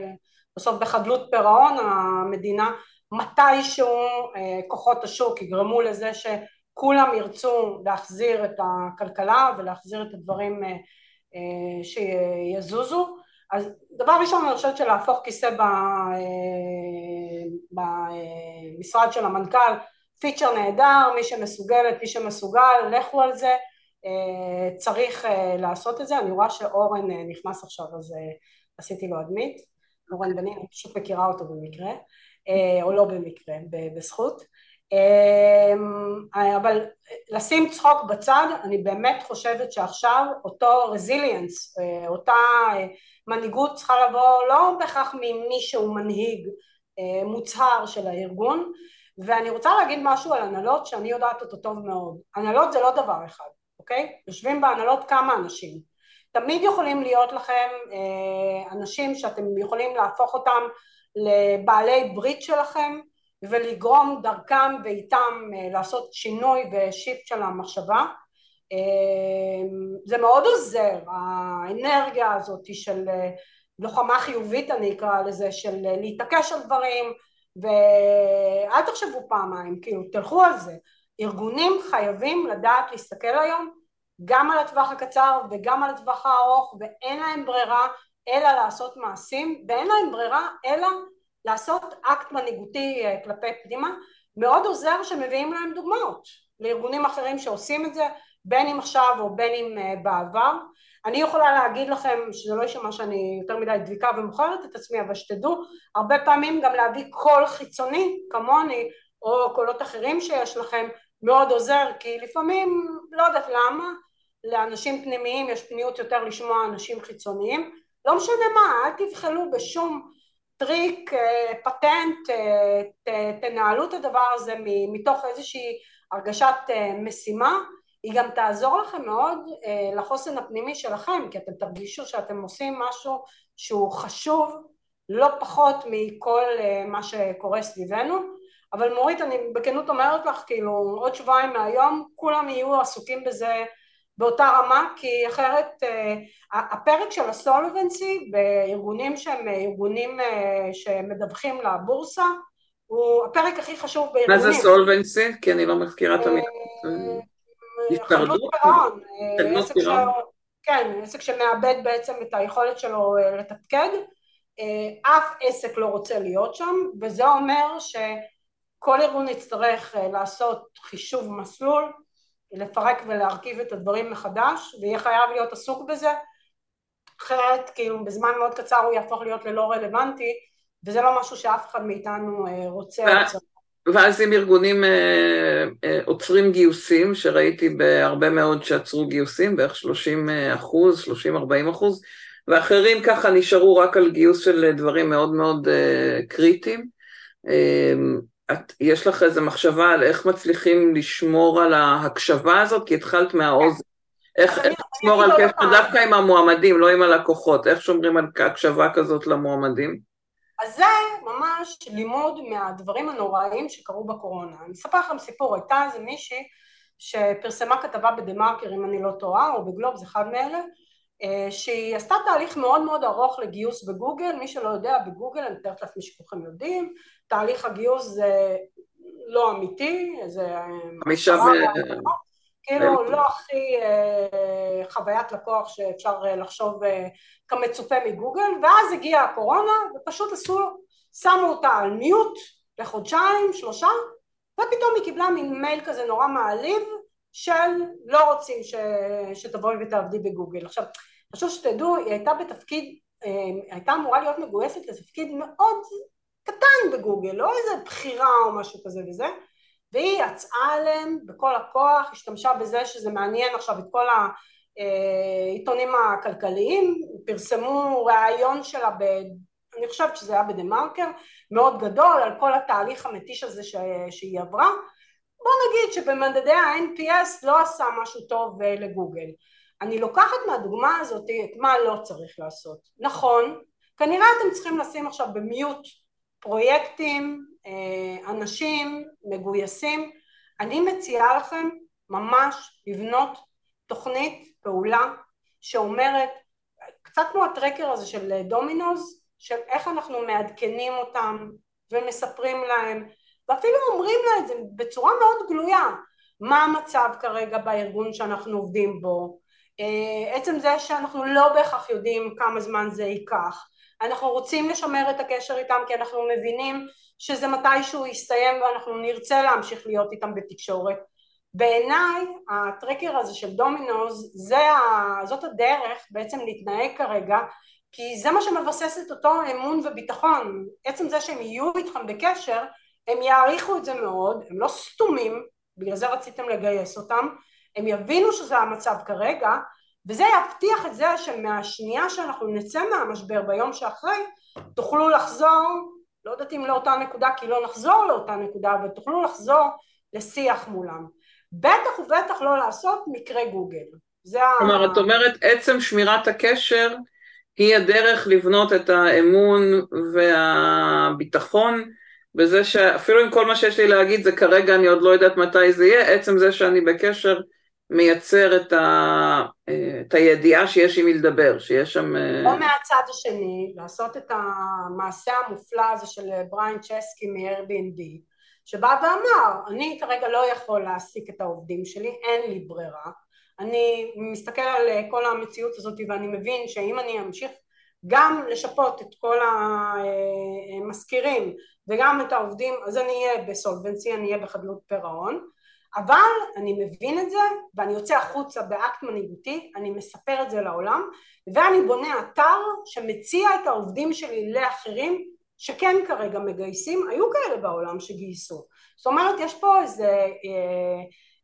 בסוף בחדלות פירעון, המדינה מתישהו אה, כוחות השוק יגרמו לזה שכולם ירצו להחזיר את הכלכלה ולהחזיר את הדברים אה, אה, שיזוזו. אז דבר ראשון אני חושבת שלהפוך כיסא במשרד של המנכ"ל פיצ'ר נהדר, מי שמסוגלת, מי שמסוגל, לכו על זה, צריך לעשות את זה, אני רואה שאורן נכנס עכשיו אז עשיתי לו אדמית, אורן בנין, אני פשוט מכירה אותו במקרה. אה, או לא במקרה, בזכות. אה, אבל לשים צחוק בצד, אני באמת חושבת שעכשיו אותו רזיליאנס, אה, אותה מנהיגות צריכה לבוא לא בהכרח ממי שהוא מנהיג מוצהר של הארגון, ואני רוצה להגיד משהו על הנהלות שאני יודעת אותו טוב מאוד. הנהלות זה לא דבר אחד, אוקיי? יושבים בהנהלות כמה אנשים. תמיד יכולים להיות לכם אנשים שאתם יכולים להפוך אותם לבעלי ברית שלכם ולגרום דרכם ואיתם אה, לעשות שינוי ושיפט של המחשבה. אה, זה מאוד עוזר האנרגיה הזאת של אה, לוחמה חיובית אני אקרא לזה של להתעקש על דברים ואל תחשבו פעמיים כאילו תלכו על זה. ארגונים חייבים לדעת להסתכל היום גם על הטווח הקצר וגם על הטווח הארוך ואין להם ברירה אלא לעשות מעשים ואין להם ברירה אלא לעשות אקט מנהיגותי אה, כלפי פנימה מאוד עוזר שמביאים להם דוגמאות לארגונים אחרים שעושים את זה בין אם עכשיו או בין אם אה, בעבר. אני יכולה להגיד לכם שזה לא יישמע שאני יותר מדי דביקה ומוכרת את עצמי אבל שתדעו הרבה פעמים גם להביא קול חיצוני כמוני או קולות אחרים שיש לכם מאוד עוזר כי לפעמים לא יודעת למה לאנשים פנימיים יש פניות יותר לשמוע אנשים חיצוניים לא משנה מה, אל תבחלו בשום טריק, אה, פטנט, אה, תנהלו את הדבר הזה מתוך איזושהי הרגשת אה, משימה, היא גם תעזור לכם מאוד לחוסן הפנימי שלכם, כי אתם תרגישו שאתם עושים משהו שהוא חשוב לא פחות מכל מה שקורה סביבנו, אבל מורית אני בכנות אומרת לך כאילו עוד שבועיים מהיום כולם יהיו עסוקים בזה באותה רמה כי אחרת אה, הפרק של הסולבנסי בארגונים שהם ארגונים אה, שמדווחים לבורסה הוא הפרק הכי חשוב בארגונים. מה זה סולבנסי? כי אני לא מזכירה את המילה. אה, חדלות פירעון. כן, עסק שמאבד בעצם את היכולת שלו לתפקד אף עסק לא רוצה להיות שם וזה אומר שכל ארגון יצטרך לעשות חישוב מסלול לפרק ולהרכיב את הדברים מחדש ויהיה חייב להיות עסוק בזה אחרת כאילו בזמן מאוד קצר הוא יהפוך להיות ללא רלוונטי וזה לא משהו שאף אחד מאיתנו רוצה. ואז אם ארגונים אה, אה, עוצרים גיוסים, שראיתי בהרבה מאוד שעצרו גיוסים, בערך 30 אחוז, 30-40 אחוז, ואחרים ככה נשארו רק על גיוס של דברים מאוד מאוד אה, קריטיים. את, יש לך איזו מחשבה על איך מצליחים לשמור על ההקשבה הזאת? כי התחלת מהאוזן. איך לשמור על קשר דווקא עם המועמדים, לא עם הלקוחות? איך שומרים על הקשבה כזאת למועמדים? אז זה ממש לימוד מהדברים הנוראיים שקרו בקורונה. אני אספר לכם סיפור, הייתה איזה מישהי שפרסמה כתבה בדה מרקר אם אני לא טועה, או בגלוב, זה אחד מאלה, שהיא עשתה תהליך מאוד מאוד ארוך לגיוס בגוגל, מי שלא יודע בגוגל, אני מתארת לעצמי שכולכם יודעים, תהליך הגיוס זה לא אמיתי, זה... אה, חמישה ב... כאילו לא הכי אה, חוויית לקוח שאפשר אה, לחשוב אה, כמצופה מגוגל. ואז הגיעה הקורונה ופשוט עשו, שמו אותה על מיוט לחודשיים, שלושה ופתאום היא קיבלה מין מייל כזה נורא מעליב של לא רוצים ש... שתבואי ותעבדי בגוגל. עכשיו חשוב שתדעו, היא הייתה בתפקיד, הייתה אמורה להיות מגויסת לתפקיד מאוד קטן בגוגל, לא איזה בחירה או משהו כזה וזה והיא יצאה עליהם בכל הכוח, השתמשה בזה שזה מעניין עכשיו את כל העיתונים הכלכליים, פרסמו ראיון שלה, ב, אני חושבת שזה היה בדה מרקר, מאוד גדול על כל התהליך המתיש הזה ש, שהיא עברה. בוא נגיד שבמדדי ה-NPS לא עשה משהו טוב אה, לגוגל. אני לוקחת מהדוגמה הזאת את מה לא צריך לעשות. נכון, כנראה אתם צריכים לשים עכשיו במיוט פרויקטים, אה, אנשים מגויסים, אני מציעה לכם ממש לבנות תוכנית פעולה שאומרת, קצת כמו הטרקר הזה של דומינוז, של איך אנחנו מעדכנים אותם ומספרים להם, ואפילו אומרים לה את זה בצורה מאוד גלויה, מה המצב כרגע בארגון שאנחנו עובדים בו, עצם זה שאנחנו לא בהכרח יודעים כמה זמן זה ייקח, אנחנו רוצים לשמר את הקשר איתם כי אנחנו מבינים שזה מתישהו יסתיים ואנחנו נרצה להמשיך להיות איתם בתקשורת. בעיניי הטרקר הזה של דומינוז זה ה... זאת הדרך בעצם להתנהג כרגע כי זה מה שמבסס את אותו אמון וביטחון. עצם זה שהם יהיו איתכם בקשר הם יעריכו את זה מאוד, הם לא סתומים, בגלל זה רציתם לגייס אותם, הם יבינו שזה המצב כרגע וזה יבטיח את זה שמהשנייה שאנחנו נצא מהמשבר ביום שאחרי תוכלו לחזור, לא יודעת אם לאותה נקודה כי לא נחזור לאותה נקודה, אבל תוכלו לחזור לשיח מולם. בטח ובטח לא לעשות מקרה גוגל. כלומר, ה... את אומרת עצם שמירת הקשר היא הדרך לבנות את האמון והביטחון בזה שאפילו אם כל מה שיש לי להגיד זה כרגע אני עוד לא יודעת מתי זה יהיה, עצם זה שאני בקשר מייצר את, ה, את הידיעה שיש עם מי לדבר, שיש שם... או מהצד השני, לעשות את המעשה המופלא הזה של בריין צ'סקי מ-Airbnb, שבא ואמר, אני כרגע לא יכול להעסיק את העובדים שלי, אין לי ברירה, אני מסתכל על כל המציאות הזאת ואני מבין שאם אני אמשיך גם לשפות את כל המשכירים וגם את העובדים, אז אני אהיה בסולבנסי, אני אהיה בחדלות פירעון, אבל אני מבין את זה ואני יוצא החוצה באקט מנהיגותי, אני מספר את זה לעולם ואני בונה אתר שמציע את העובדים שלי לאחרים שכן כרגע מגייסים, היו כאלה בעולם שגייסו. זאת אומרת יש פה איזה אה,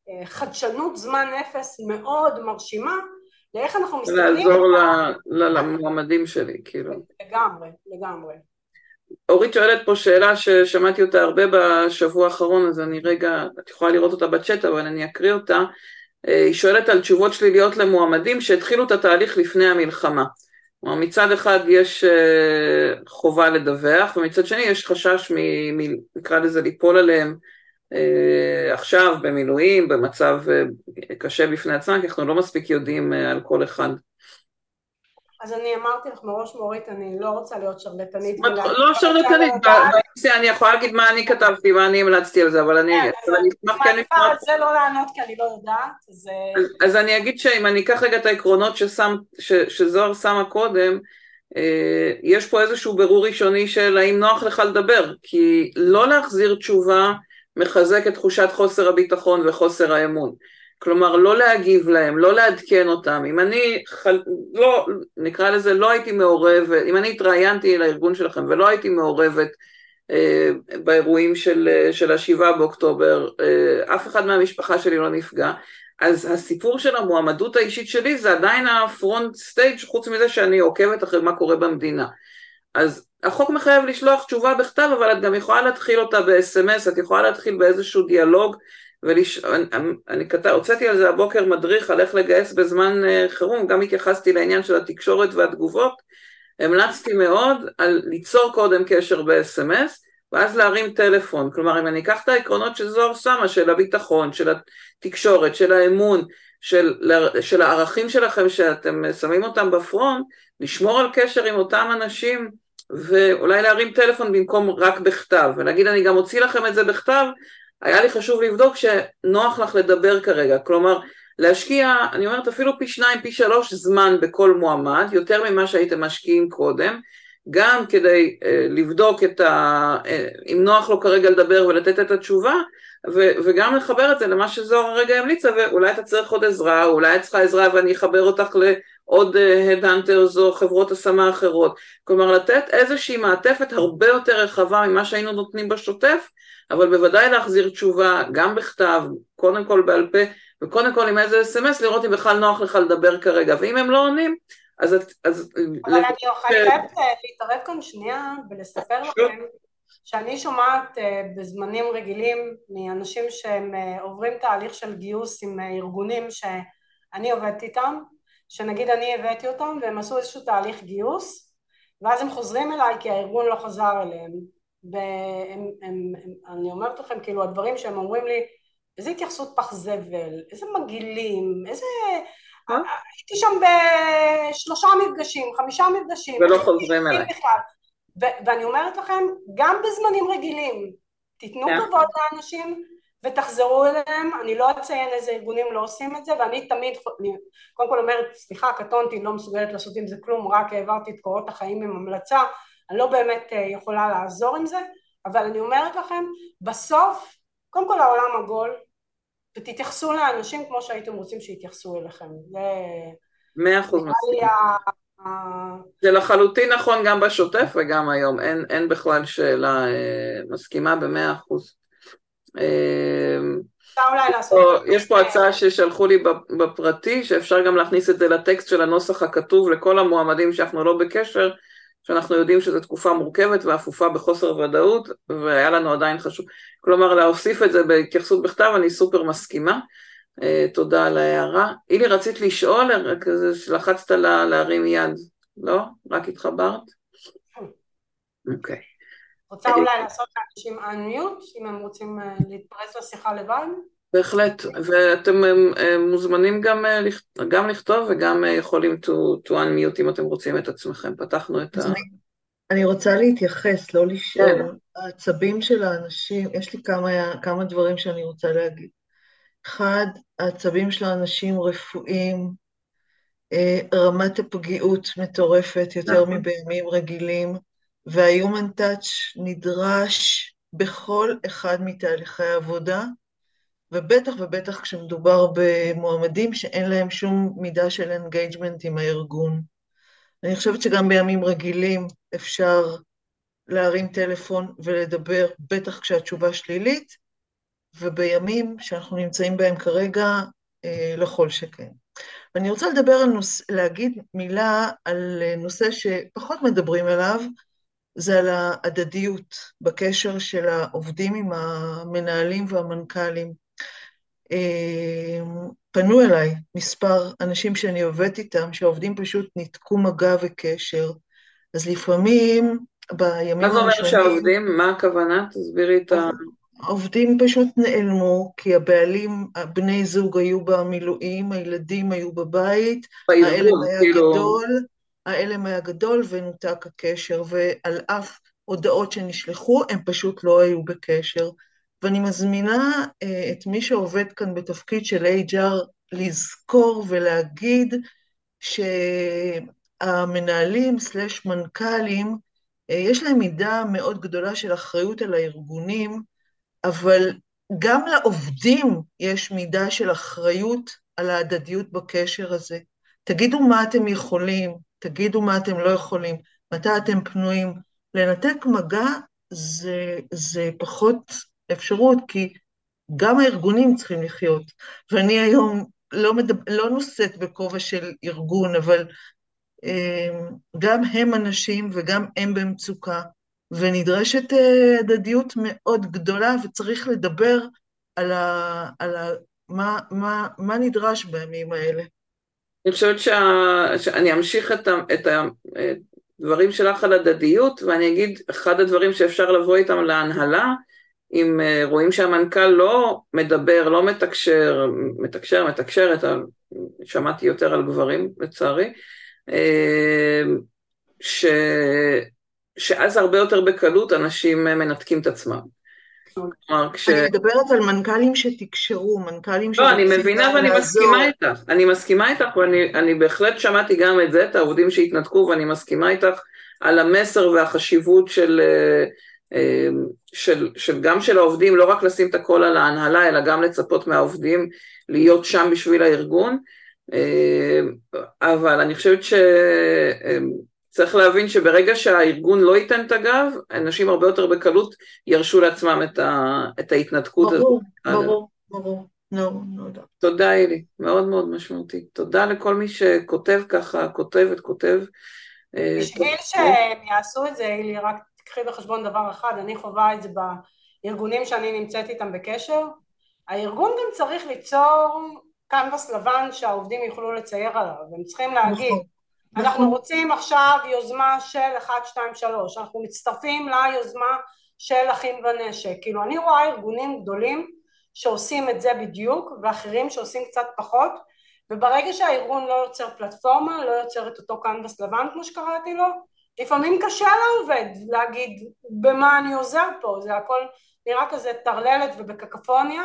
אה, חדשנות זמן אפס מאוד מרשימה לאיך אנחנו מסתכלים... לעזור למועמדים שלי, כאילו. לגמרי, לגמרי. אורית שואלת פה שאלה ששמעתי אותה הרבה בשבוע האחרון, אז אני רגע, את יכולה לראות אותה בצ'אט, אבל אני אקריא אותה. אה, היא שואלת על תשובות שליליות למועמדים שהתחילו את התהליך לפני המלחמה. כלומר, מצד אחד יש אה, חובה לדווח, ומצד שני יש חשש, מ, מ, נקרא לזה, ליפול עליהם אה, עכשיו במילואים, במצב קשה בפני עצמם, כי אנחנו לא מספיק יודעים על כל אחד. אז אני אמרתי לך מראש מורית, אני לא רוצה להיות שרלטנית. לא שרלטנית, אני יכולה להגיד מה אני כתבתי, מה אני המלצתי על זה, אבל אני כן, אשמח כן. על זה לא לענות כי אני לא יודעת, אז... אני אגיד שאם אני אקח רגע את העקרונות שזוהר שמה קודם, אה, יש פה איזשהו בירור ראשוני של האם נוח לך לדבר, כי לא להחזיר תשובה מחזק את תחושת חוסר הביטחון וחוסר האמון. כלומר, לא להגיב להם, לא לעדכן אותם. אם אני, חל... לא, נקרא לזה, לא הייתי מעורבת, אם אני התראיינתי לארגון שלכם ולא הייתי מעורבת אה, באירועים של, אה, של השבעה באוקטובר, אה, אף אחד מהמשפחה שלי לא נפגע, אז הסיפור של המועמדות האישית שלי זה עדיין הפרונט סטייג' חוץ מזה שאני עוקבת אחרי מה קורה במדינה. אז החוק מחייב לשלוח תשובה בכתב, אבל את גם יכולה להתחיל אותה ב-SMS, את יכולה להתחיל באיזשהו דיאלוג, ולש... אני, אני כתב, הוצאתי על זה הבוקר מדריך על איך לגייס בזמן uh, חירום, גם התייחסתי לעניין של התקשורת והתגובות, המלצתי מאוד על ליצור קודם קשר ב-SMS, ואז להרים טלפון, כלומר אם אני אקח את העקרונות שזוהר שמה, של הביטחון, של התקשורת, של האמון, של, של הערכים שלכם שאתם שמים אותם בפרונט, לשמור על קשר עם אותם אנשים ואולי להרים טלפון במקום רק בכתב, ולהגיד אני גם אוציא לכם את זה בכתב, היה לי חשוב לבדוק שנוח לך לדבר כרגע, כלומר להשקיע, אני אומרת אפילו פי שניים, פי שלוש זמן בכל מועמד, יותר ממה שהייתם משקיעים קודם, גם כדי אה, לבדוק את ה... אה, אם נוח לו כרגע לדבר ולתת את התשובה, ו, וגם לחבר את זה למה שזוהר הרגע המליצה, ואולי אתה צריך עוד עזרה, אולי את צריכה עזרה ואני אחבר אותך לעוד הדהנטרס אה, או חברות השמה אחרות. כלומר, לתת איזושהי מעטפת הרבה יותר רחבה ממה שהיינו נותנים בשוטף, אבל בוודאי להחזיר תשובה גם בכתב, קודם כל בעל פה, וקודם כל עם איזה אס.אם.אס, לראות אם בכלל נוח לך לדבר כרגע, ואם הם לא עונים, אז... אז אבל אני חייבת להתערב כאן שנייה ולספר לכם שאני שומעת אה, בזמנים רגילים מאנשים שהם אה, עוברים תהליך של גיוס עם אה, ארגונים שאני עובדת איתם, שנגיד אני הבאתי אותם והם עשו איזשהו תהליך גיוס ואז הם חוזרים אליי כי הארגון לא חזר אליהם ואני אומרת לכם כאילו הדברים שהם אומרים לי איזה התייחסות פח זבל, איזה מגעילים, איזה... הייתי שם בשלושה מפגשים, חמישה מפגשים. ולא חוזרים אליי. ואני אומרת לכם, גם בזמנים רגילים, תיתנו כן. כבוד לאנשים ותחזרו אליהם, אני לא אציין איזה ארגונים לא עושים את זה, ואני תמיד, אני קודם כל אומרת, סליחה, קטונתי, לא מסוגלת לעשות עם זה כלום, רק העברתי את קורות החיים עם המלצה, אני לא באמת אה, יכולה לעזור עם זה, אבל אני אומרת לכם, בסוף, קודם כל העולם עגול, ותתייחסו לאנשים כמו שהייתם רוצים שיתייחסו אליכם. זה... מאה אחוז מסכים. זה לחלוטין נכון גם בשוטף וגם היום, אין, אין בכלל שאלה, אה, מסכימה במאה אחוז. אה, יש פה הצעה ששלחו לי בפרטי, שאפשר גם להכניס את זה לטקסט של הנוסח הכתוב לכל המועמדים שאנחנו לא בקשר, שאנחנו יודעים שזו תקופה מורכבת ואפופה בחוסר ודאות, והיה לנו עדיין חשוב, כלומר להוסיף את זה בהתייחסות בכתב, אני סופר מסכימה. Uh, תודה על ההערה. אילי, רצית לשאול? לחצת לה, להרים יד. לא? רק התחברת? אוקיי. רוצה אולי לעשות לאנשים unmute, אם הם רוצים אה, להתפרס לשיחה לבד? בהחלט, ואתם אה, מוזמנים גם, גם לכתוב וגם יכולים to, to unmute אם אתם רוצים את עצמכם. פתחנו את ה... אני רוצה להתייחס, לא לשאול. כן. העצבים של האנשים, יש לי כמה, כמה דברים שאני רוצה להגיד. אחד, העצבים של האנשים רפואיים, אה, רמת הפגיעות מטורפת יותר נכון. מבימים רגילים, וה-Human Touch נדרש בכל אחד מתהליכי העבודה, ובטח ובטח כשמדובר במועמדים שאין להם שום מידה של engagement עם הארגון. אני חושבת שגם בימים רגילים אפשר להרים טלפון ולדבר, בטח כשהתשובה שלילית, ובימים שאנחנו נמצאים בהם כרגע, אה, לכל שכן. ואני רוצה לדבר על נושא, להגיד מילה על נושא שפחות מדברים עליו, זה על ההדדיות בקשר של העובדים עם המנהלים והמנכ"לים. אה, פנו אליי מספר אנשים שאני עובדת איתם, שהעובדים פשוט ניתקו מגע וקשר. אז לפעמים בימים הראשונים... מה זה אומר שהעובדים? מה הכוונה? תסבירי את ה... העובדים פשוט נעלמו, כי הבעלים, בני זוג היו במילואים, הילדים היו בבית, ההלם היה כאילו... גדול, ההלם היה גדול ונותק הקשר, ועל אף הודעות שנשלחו, הם פשוט לא היו בקשר. ואני מזמינה אה, את מי שעובד כאן בתפקיד של HR לזכור ולהגיד ש... המנהלים סלש מנכ"לים, יש להם מידה מאוד גדולה של אחריות על הארגונים, אבל גם לעובדים יש מידה של אחריות על ההדדיות בקשר הזה. תגידו מה אתם יכולים, תגידו מה אתם לא יכולים, מתי אתם פנויים. לנתק מגע זה, זה פחות אפשרות, כי גם הארגונים צריכים לחיות. ואני היום לא, מדבר, לא נושאת בכובע של ארגון, אבל אה, גם הם אנשים וגם הם במצוקה, ונדרשת אה, הדדיות מאוד גדולה, וצריך לדבר על, ה, על ה, מה, מה, מה נדרש בימים האלה. אני חושבת שה... שאני אמשיך את, ה... את הדברים שלך על הדדיות, ואני אגיד, אחד הדברים שאפשר לבוא איתם להנהלה, אם אה, רואים שהמנכ"ל לא מדבר, לא מתקשר, מתקשר, מתקשרת, שמעתי יותר על גברים לצערי, אה, ש... שאז הרבה יותר בקלות אנשים מנתקים את עצמם. כלומר, כש... אני מדברת על מנכ"לים שתקשרו, מנכ"לים לא, אני מבינה ואני מסכימה איתך, אני מסכימה איתך ואני בהחלט שמעתי גם את זה, את העובדים שהתנתקו ואני מסכימה איתך על המסר והחשיבות של, אה, אה, של, של גם של העובדים, לא רק לשים את הכל על ההנהלה, אלא גם לצפות מהעובדים להיות שם בשביל הארגון, אה, אבל אני חושבת ש... צריך להבין שברגע שהארגון לא ייתן את הגב, אנשים הרבה יותר בקלות ירשו לעצמם את, ה, את ההתנתקות הזאת. ברור, ברור, ברור. No, no. תודה אילי, מאוד מאוד משמעותי. תודה לכל מי שכותב ככה, כותבת, כותב. אה, בשביל שהם יעשו את זה, אילי, רק תקחי בחשבון דבר אחד, אני חווה את זה בארגונים שאני נמצאת איתם בקשר. הארגון גם צריך ליצור קנבס לבן שהעובדים יוכלו לצייר עליו, הם צריכים להגיד, נכון. אנחנו נכון. רוצים עכשיו יוזמה של 1, 2, 3, אנחנו מצטרפים ליוזמה של אחים ונשק, כאילו אני רואה ארגונים גדולים שעושים את זה בדיוק ואחרים שעושים קצת פחות וברגע שהארגון לא יוצר פלטפורמה, לא יוצר את אותו קנבס לבן כמו שקראתי לו, לפעמים קשה לעובד להגיד במה אני עוזר פה, זה הכל נראה כזה טרללת ובקקפוניה,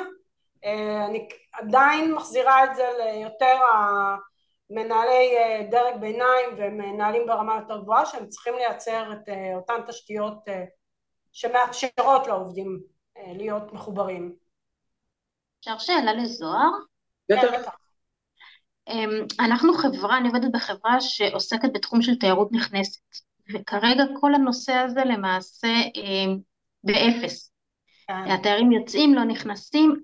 אה, אני עדיין מחזירה את זה ליותר מנהלי אה, דרג ביניים ומנהלים ברמה יותר גבוהה שהם צריכים לייצר את אה, אותן תשתיות אה, שמאפשרות לעובדים להיות מחוברים. אפשר שאלה לזוהר? בטח. אמ, אנחנו חברה, אני עובדת בחברה שעוסקת בתחום של תיירות נכנסת, וכרגע כל הנושא הזה למעשה אמ, באפס. כן. התיירים יוצאים, לא נכנסים,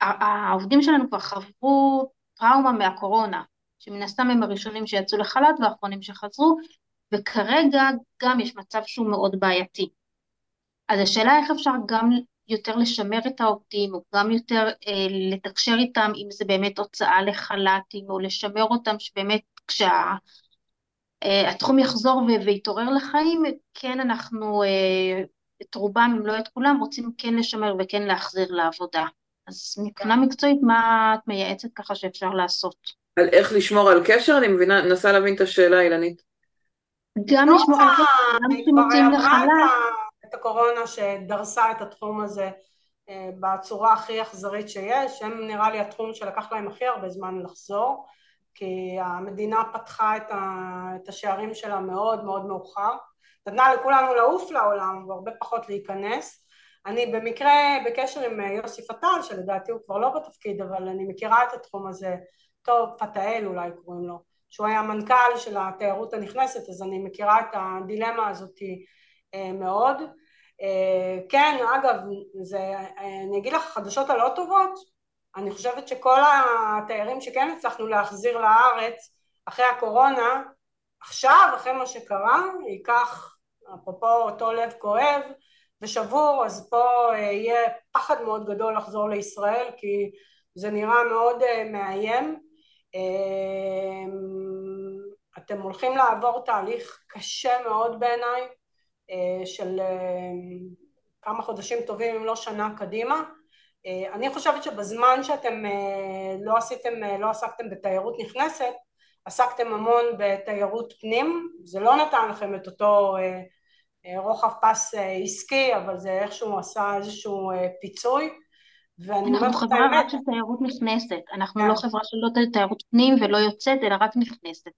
העובדים שלנו כבר חוו טראומה מהקורונה, שמן הסתם הם הראשונים שיצאו לחל"ת והאחרונים שחזרו, וכרגע גם יש מצב שהוא מאוד בעייתי. אז השאלה איך אפשר גם יותר לשמר את העובדים, או גם יותר אה, לתקשר איתם, אם זה באמת הוצאה לחל"תים, או לשמר אותם שבאמת כשהתחום אה, יחזור ויתעורר לחיים, כן אנחנו, אה, את רובם, אם לא את כולם, רוצים כן לשמר וכן להחזיר לעבודה. אז מבחינה מקצועית, מה את מייעצת ככה שאפשר לעשות? על איך לשמור על קשר? אני מבינה, נסה להבין את השאלה, אילנית. גם לא לשמור על קשר, גם כשמוצאים לחלל. את הקורונה שדרסה את התחום הזה אה, בצורה הכי אכזרית שיש, הם נראה לי התחום שלקח להם הכי הרבה זמן לחזור, כי המדינה פתחה את, את השערים שלה מאוד מאוד מאוחר, נתנה לכולנו לעוף לעולם והרבה פחות להיכנס. אני במקרה בקשר עם יוסי פטל, שלדעתי הוא כבר לא בתפקיד, אבל אני מכירה את התחום הזה טוב, פתאל אולי קוראים לו, שהוא היה מנכ"ל של התיירות הנכנסת, אז אני מכירה את הדילמה הזאת אה, מאוד. אה, כן, אגב, זה, אה, אני אגיד לך, החדשות הלא טובות, אני חושבת שכל התיירים שכן הצלחנו להחזיר לארץ אחרי הקורונה, עכשיו, אחרי מה שקרה, ייקח, אפרופו אותו לב כואב ושבור, אז פה יהיה פחד מאוד גדול לחזור לישראל, כי זה נראה מאוד מאיים. אמ, אתם הולכים לעבור תהליך קשה מאוד בעיניי אה, של אה, כמה חודשים טובים אם לא שנה קדימה. אה, אני חושבת שבזמן שאתם לא עשיתם, לא עסקתם בתיירות נכנסת עסקתם המון בתיירות פנים. זה לא נתן לכם את אותו רוחב פס עסקי אבל זה איכשהו עשה איזשהו פיצוי ואני אנחנו חברה רק של תיירות נכנסת, אנחנו כן. לא חברה של לא תיירות פנים ולא יוצאת, אלא רק נכנסת.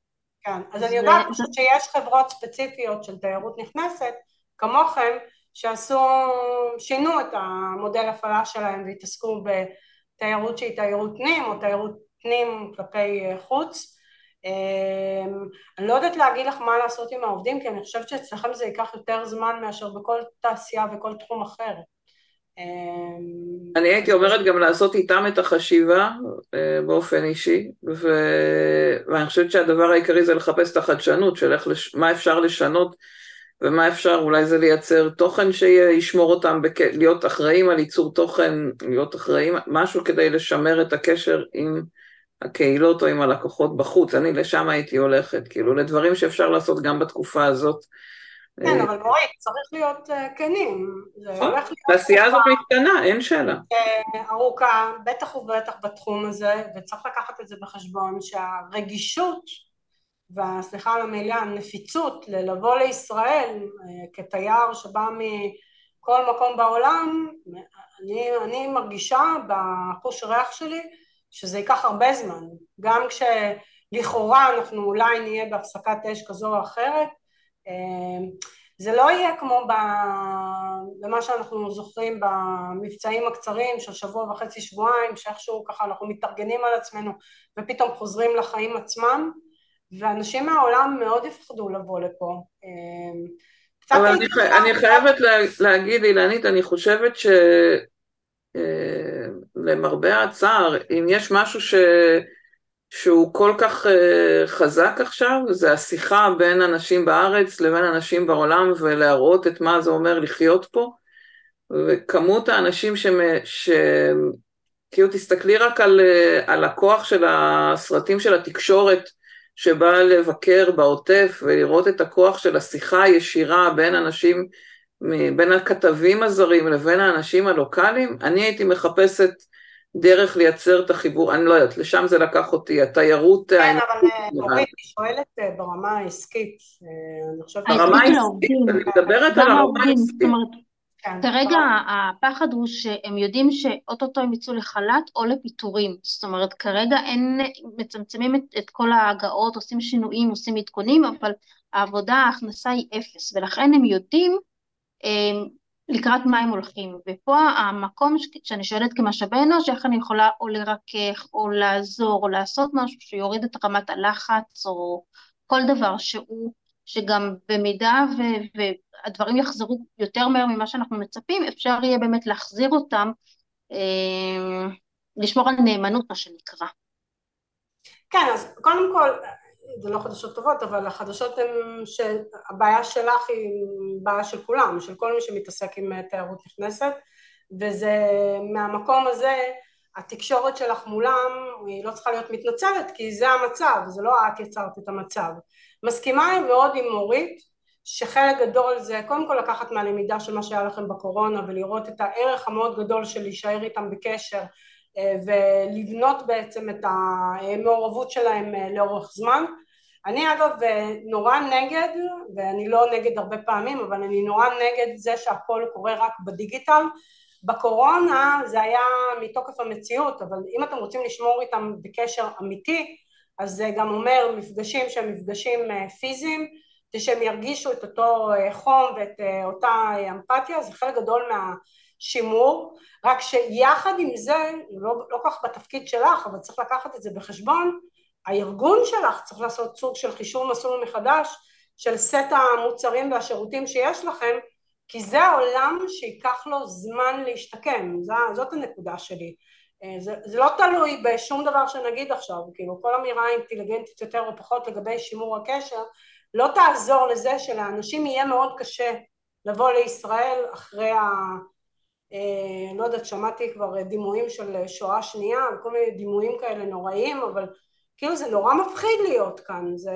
כן, אז אני יודעת פשוט שיש חברות ספציפיות של תיירות נכנסת, כמוכם, שעשו, שינו את המודל הפעלה שלהם והתעסקו בתיירות שהיא תיירות פנים או תיירות פנים כלפי חוץ. אמ, אני לא יודעת להגיד לך מה לעשות עם העובדים, כי אני חושבת שאצלכם זה ייקח יותר זמן מאשר בכל תעשייה וכל תחום אחר. אמ, אני הייתי אומרת גם לעשות איתם את החשיבה אה, באופן אישי, ו... ואני חושבת שהדבר העיקרי זה לחפש את החדשנות של איך, לש... מה אפשר לשנות ומה אפשר, אולי זה לייצר תוכן שישמור אותם, בק... להיות אחראים על ייצור תוכן, להיות אחראים, משהו כדי לשמר את הקשר עם הקהילות או עם הלקוחות בחוץ, אני לשם הייתי הולכת, כאילו לדברים שאפשר לעשות גם בתקופה הזאת. כן, אבל מורית, צריך להיות אה, כנים. נכון, התעשייה הזאת משתנה, אין שאלה. אה, ארוכה, בטח ובטח בתחום הזה, וצריך לקחת את זה בחשבון, שהרגישות, וסליחה על המילה, הנפיצות ללבוא לישראל אה, כתייר שבא מכל מקום בעולם, אני, אני מרגישה בחוש ריח שלי שזה ייקח הרבה זמן, גם כשלכאורה אנחנו אולי נהיה בהפסקת אש כזו או אחרת, אה, זה לא יהיה כמו במה שאנחנו זוכרים במבצעים הקצרים של שבוע וחצי שבועיים שאיכשהו ככה אנחנו מתארגנים על עצמנו ופתאום חוזרים לחיים עצמם ואנשים מהעולם מאוד יפחדו לבוא לפה. אה, אבל אני, חי... אני חייבת לה... להגיד אילנית, אני חושבת ש... אה, למרבה הצער, אם יש משהו ש... שהוא כל כך uh, חזק עכשיו, זה השיחה בין אנשים בארץ לבין אנשים בעולם ולהראות את מה זה אומר לחיות פה. וכמות האנשים ש... ש... כאילו תסתכלי רק על, uh, על הכוח של הסרטים של התקשורת שבא לבקר בעוטף ולראות את הכוח של השיחה הישירה בין אנשים, בין הכתבים הזרים לבין האנשים הלוקאליים, אני הייתי מחפשת דרך לייצר את החיבור, אני לא יודעת, לשם זה לקח אותי, התיירות... כן, אבל אה, אורית, אני שואלת אה, ברמה העסקית, אה, אני חושבת... ברמה העסקית, אני מדברת על הרמה העסקית. כן, כרגע הפחד הוא שהם יודעים שאו-טו-טו הם יצאו לחל"ת או לפיטורים, זאת אומרת כרגע אין, מצמצמים את, את כל ההגעות, עושים שינויים, עושים עדכונים, אבל העבודה, ההכנסה היא אפס, ולכן הם יודעים לקראת מה הם הולכים. ופה המקום שאני שואלת כמשאבי אנוש, איך אני יכולה או לרכך, או לעזור, או לעשות משהו שיוריד את רמת הלחץ, או כל דבר שהוא, שגם במידה ו, והדברים יחזרו יותר מהר ממה שאנחנו מצפים, אפשר יהיה באמת להחזיר אותם, אה, לשמור על נאמנות, מה שנקרא. כן, אז קודם כל, זה לא חדשות טובות, אבל החדשות הן שהבעיה שלך היא בעיה של כולם, של כל מי שמתעסק עם תיירות נכנסת, וזה מהמקום הזה, התקשורת שלך מולם היא לא צריכה להיות מתנצלת, כי זה המצב, זה לא את יצרת את המצב. מסכימה מאוד עם מורית, שחלק גדול זה קודם כל לקחת מהלמידה של מה שהיה לכם בקורונה ולראות את הערך המאוד גדול של להישאר איתם בקשר אה, ולבנות בעצם את המעורבות שלהם אה, לאורך זמן. אני אגב אה, נורא נגד, ואני לא נגד הרבה פעמים, אבל אני נורא נגד זה שהכל קורה רק בדיגיטל. בקורונה זה היה מתוקף המציאות, אבל אם אתם רוצים לשמור איתם בקשר אמיתי, אז זה גם אומר מפגשים שהם מפגשים פיזיים, שהם ירגישו את אותו חום ואת אותה אמפתיה, זה חלק גדול מה... שימור, רק שיחד עם זה, לא, לא כך בתפקיד שלך, אבל צריך לקחת את זה בחשבון, הארגון שלך צריך לעשות סוג של חישוב מסלול מחדש של סט המוצרים והשירותים שיש לכם, כי זה העולם שייקח לו זמן להשתקם, זאת הנקודה שלי. אה, זה, זה לא תלוי בשום דבר שנגיד עכשיו, כאילו כל אמירה אינטליגנטית יותר או פחות לגבי שימור הקשר, לא תעזור לזה שלאנשים יהיה מאוד קשה לבוא לישראל אחרי ה... אה, לא יודעת, שמעתי כבר דימויים של שואה שנייה, כל מיני דימויים כאלה נוראיים, אבל כאילו זה נורא מפחיד להיות כאן, זה...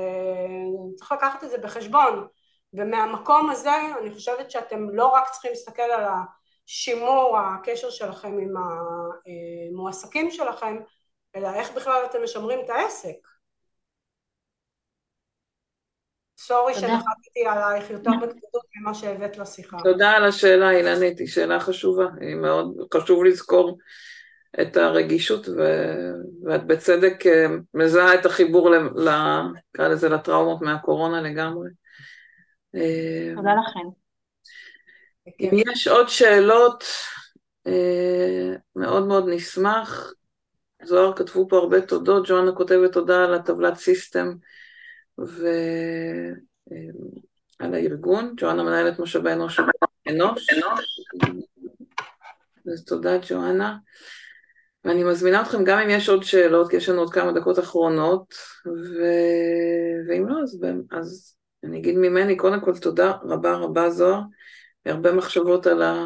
צריך לקחת את זה בחשבון. ומהמקום הזה אני חושבת שאתם לא רק צריכים להסתכל על השימור הקשר שלכם עם המועסקים שלכם, אלא איך בכלל אתם משמרים את העסק. סורי שנחתתי עלייך יותר בקדות ממה שהבאת לשיחה. תודה על השאלה, אילנית, היא שאלה חשובה, היא מאוד חשוב לזכור את הרגישות, ו... ואת בצדק אה, מזהה את החיבור, נקרא לזה, לטראומות מהקורונה לגמרי. אה, תודה לכם. אם יש עוד שאלות, אה, מאוד מאוד נשמח. זוהר כתבו פה הרבה תודות, ג'ואנה כותבת תודה על הטבלת סיסטם ועל הארגון, ג'ואנה מנהלת משאבי אנוש אנוש. אז תודה ג'ואנה. ואני מזמינה אתכם גם אם יש עוד שאלות, כי יש לנו עוד כמה דקות אחרונות, ו... ואם לא, אז, אז אני אגיד ממני, קודם כל תודה רבה רבה זוהר, הרבה מחשבות על, ה...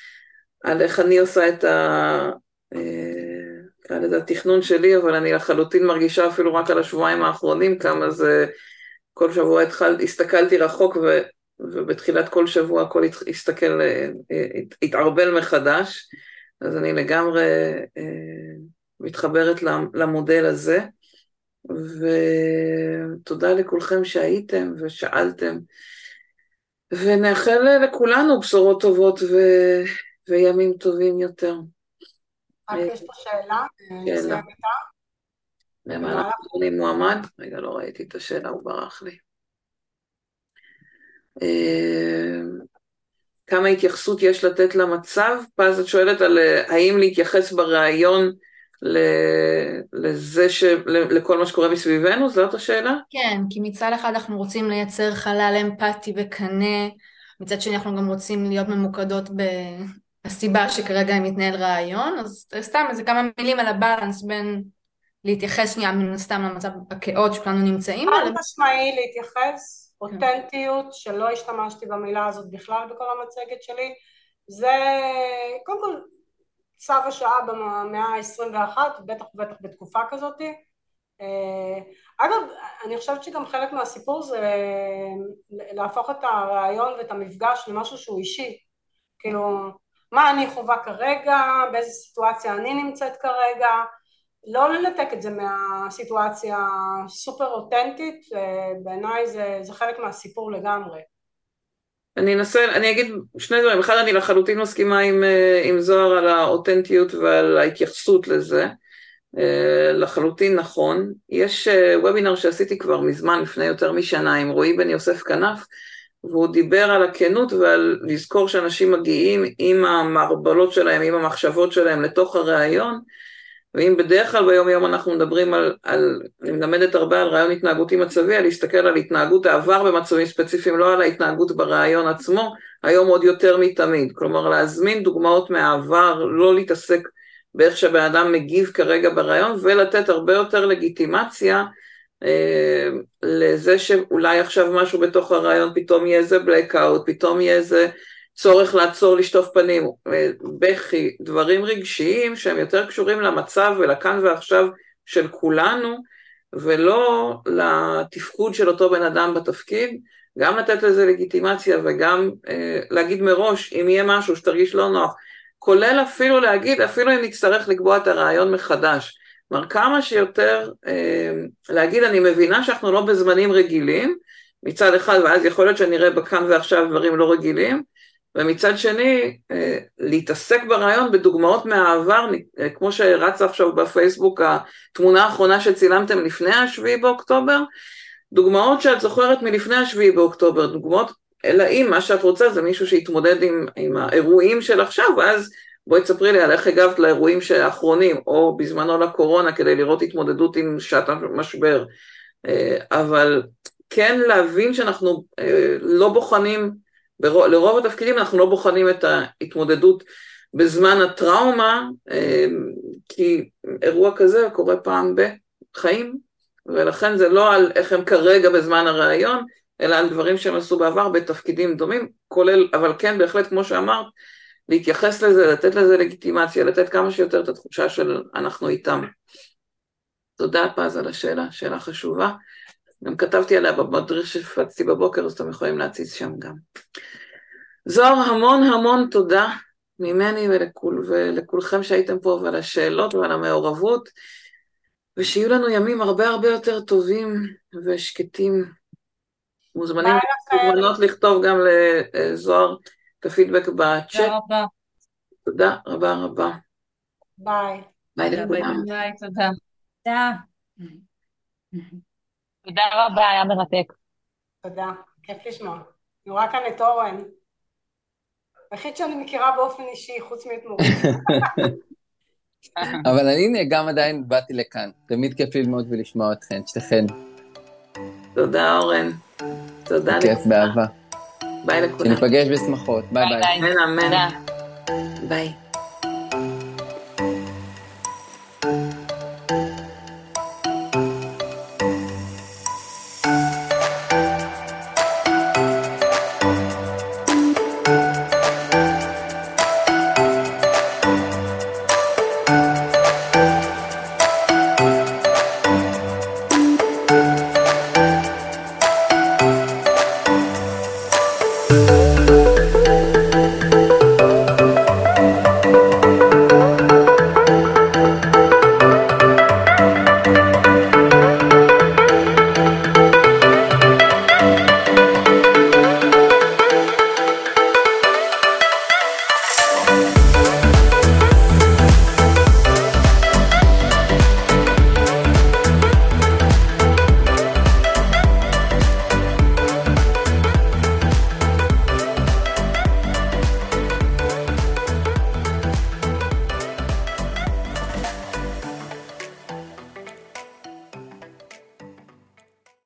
על איך אני עושה את ה... נקרא לזה התכנון שלי, אבל אני לחלוטין מרגישה אפילו רק על השבועיים האחרונים כמה זה, כל שבוע התחל, הסתכלתי רחוק ו... ובתחילת כל שבוע הכל הסתכל, אה, התערבל מחדש. אז אני לגמרי אה, מתחברת למודל הזה, ותודה לכולכם שהייתם ושאלתם, ונאחל לכולנו בשורות טובות ו... וימים טובים יותר. רק יש פה שאלה, שאלה. למה אנחנו קוראים מועמד? רגע, לא ראיתי את השאלה, הוא ברח לי. אה, כמה התייחסות יש לתת למצב? פז, את שואלת על אה, האם להתייחס בריאיון לזה ש... לכל מה שקורה מסביבנו? זאת השאלה? כן, כי מצד אחד אנחנו רוצים לייצר חלל אמפתי וקנה, מצד שני אנחנו גם רוצים להיות ממוקדות בסיבה שכרגע מתנהל רעיון, אז סתם איזה כמה מילים על הבאלנס בין להתייחס שנייה מן הסתם למצב הכאות שכולנו נמצאים. חד משמעי להתייחס אותנטיות, שלא השתמשתי במילה הזאת בכלל בכל המצגת שלי, זה קודם כל צו השעה במאה ה-21, בטח ובטח בתקופה כזאת. אה, אגב, אני חושבת שגם חלק מהסיפור זה להפוך את הרעיון ואת המפגש למשהו שהוא אישי. כאילו, מה אני חווה כרגע, באיזה סיטואציה אני נמצאת כרגע, לא לנתק את זה מהסיטואציה סופר אותנטית, בעיניי זה, זה חלק מהסיפור לגמרי. אני אנסה, אני אגיד שני דברים, אחד אני לחלוטין מסכימה עם, אה, עם זוהר על האותנטיות ועל ההתייחסות לזה, אה, לחלוטין נכון. יש וובינר אה, שעשיתי כבר מזמן, לפני יותר משנה, עם רועי בן יוסף כנף, והוא דיבר על הכנות ועל לזכור שאנשים מגיעים עם המערבלות שלהם, עם המחשבות שלהם לתוך הראיון, ואם בדרך כלל ביום יום אנחנו מדברים על, על, אני מלמדת הרבה על רעיון התנהגותי מצבי, על להסתכל על התנהגות העבר במצבים ספציפיים, לא על ההתנהגות ברעיון עצמו, היום עוד יותר מתמיד. כלומר, להזמין דוגמאות מהעבר, לא להתעסק באיך שהבן אדם מגיב כרגע ברעיון, ולתת הרבה יותר לגיטימציה אה, לזה שאולי עכשיו משהו בתוך הרעיון פתאום יהיה איזה blackout, פתאום יהיה איזה צורך לעצור לשטוף פנים, בכי, דברים רגשיים שהם יותר קשורים למצב ולכאן ועכשיו של כולנו, ולא לתפקוד של אותו בן אדם בתפקיד, גם לתת לזה לגיטימציה וגם אה, להגיד מראש, אם יהיה משהו שתרגיש לא נוח, כולל אפילו להגיד, אפילו אם נצטרך לקבוע את הרעיון מחדש. כלומר, כמה שיותר אה, להגיד, אני מבינה שאנחנו לא בזמנים רגילים, מצד אחד, ואז יכול להיות שאני אראה בכאן ועכשיו דברים לא רגילים, ומצד שני, אה, להתעסק ברעיון בדוגמאות מהעבר, אה, כמו שרצה עכשיו בפייסבוק התמונה האחרונה שצילמתם לפני השביעי באוקטובר, דוגמאות שאת זוכרת מלפני השביעי באוקטובר, דוגמאות, אלא אם מה שאת רוצה זה מישהו שיתמודד עם, עם האירועים של עכשיו, ואז בואי תספרי לי על איך הגבת לאירועים האחרונים, או בזמנו לקורונה, כדי לראות התמודדות עם שעת המשבר. אה, אבל כן להבין שאנחנו לא בוחנים לרוב התפקידים אנחנו לא בוחנים את ההתמודדות בזמן הטראומה, אמ, כי אירוע כזה קורה פעם בחיים, ולכן זה לא על איך הם כרגע בזמן הראיון, אלא על דברים שהם עשו בעבר בתפקידים דומים, כולל, אבל כן, בהחלט, כמו שאמרת, להתייחס לזה, לתת לזה לגיטימציה, לתת כמה שיותר את התחושה של אנחנו איתם. תודה פז על השאלה, שאלה חשובה. גם כתבתי עליה במדריך שהפצתי בבוקר, אז אתם יכולים להציץ שם גם. זוהר, המון המון תודה ממני ולכול, ולכולכם שהייתם פה, ועל השאלות ועל המעורבות, ושיהיו לנו ימים הרבה הרבה יותר טובים ושקטים. מוזמנים מוזמנות לכתוב גם לזוהר את הפידבק בצ'אט. תודה רבה. תודה רבה רבה. ביי. ביי לכולם. ביי, תודה. תודה. תודה רבה, היה מרתק. תודה, כיף לשמוע. אני רואה כאן את אורן. היחיד שאני מכירה באופן אישי, חוץ מאתמורית. אבל הנה, גם עדיין באתי לכאן. תמיד כיף ללמוד ולשמוע אתכן, שתיכן. תודה, אורן. תודה לכולם. כיף, באהבה. ביי לכולם. שניפגש בשמחות. ביי ביי. אמן, אמן. ביי.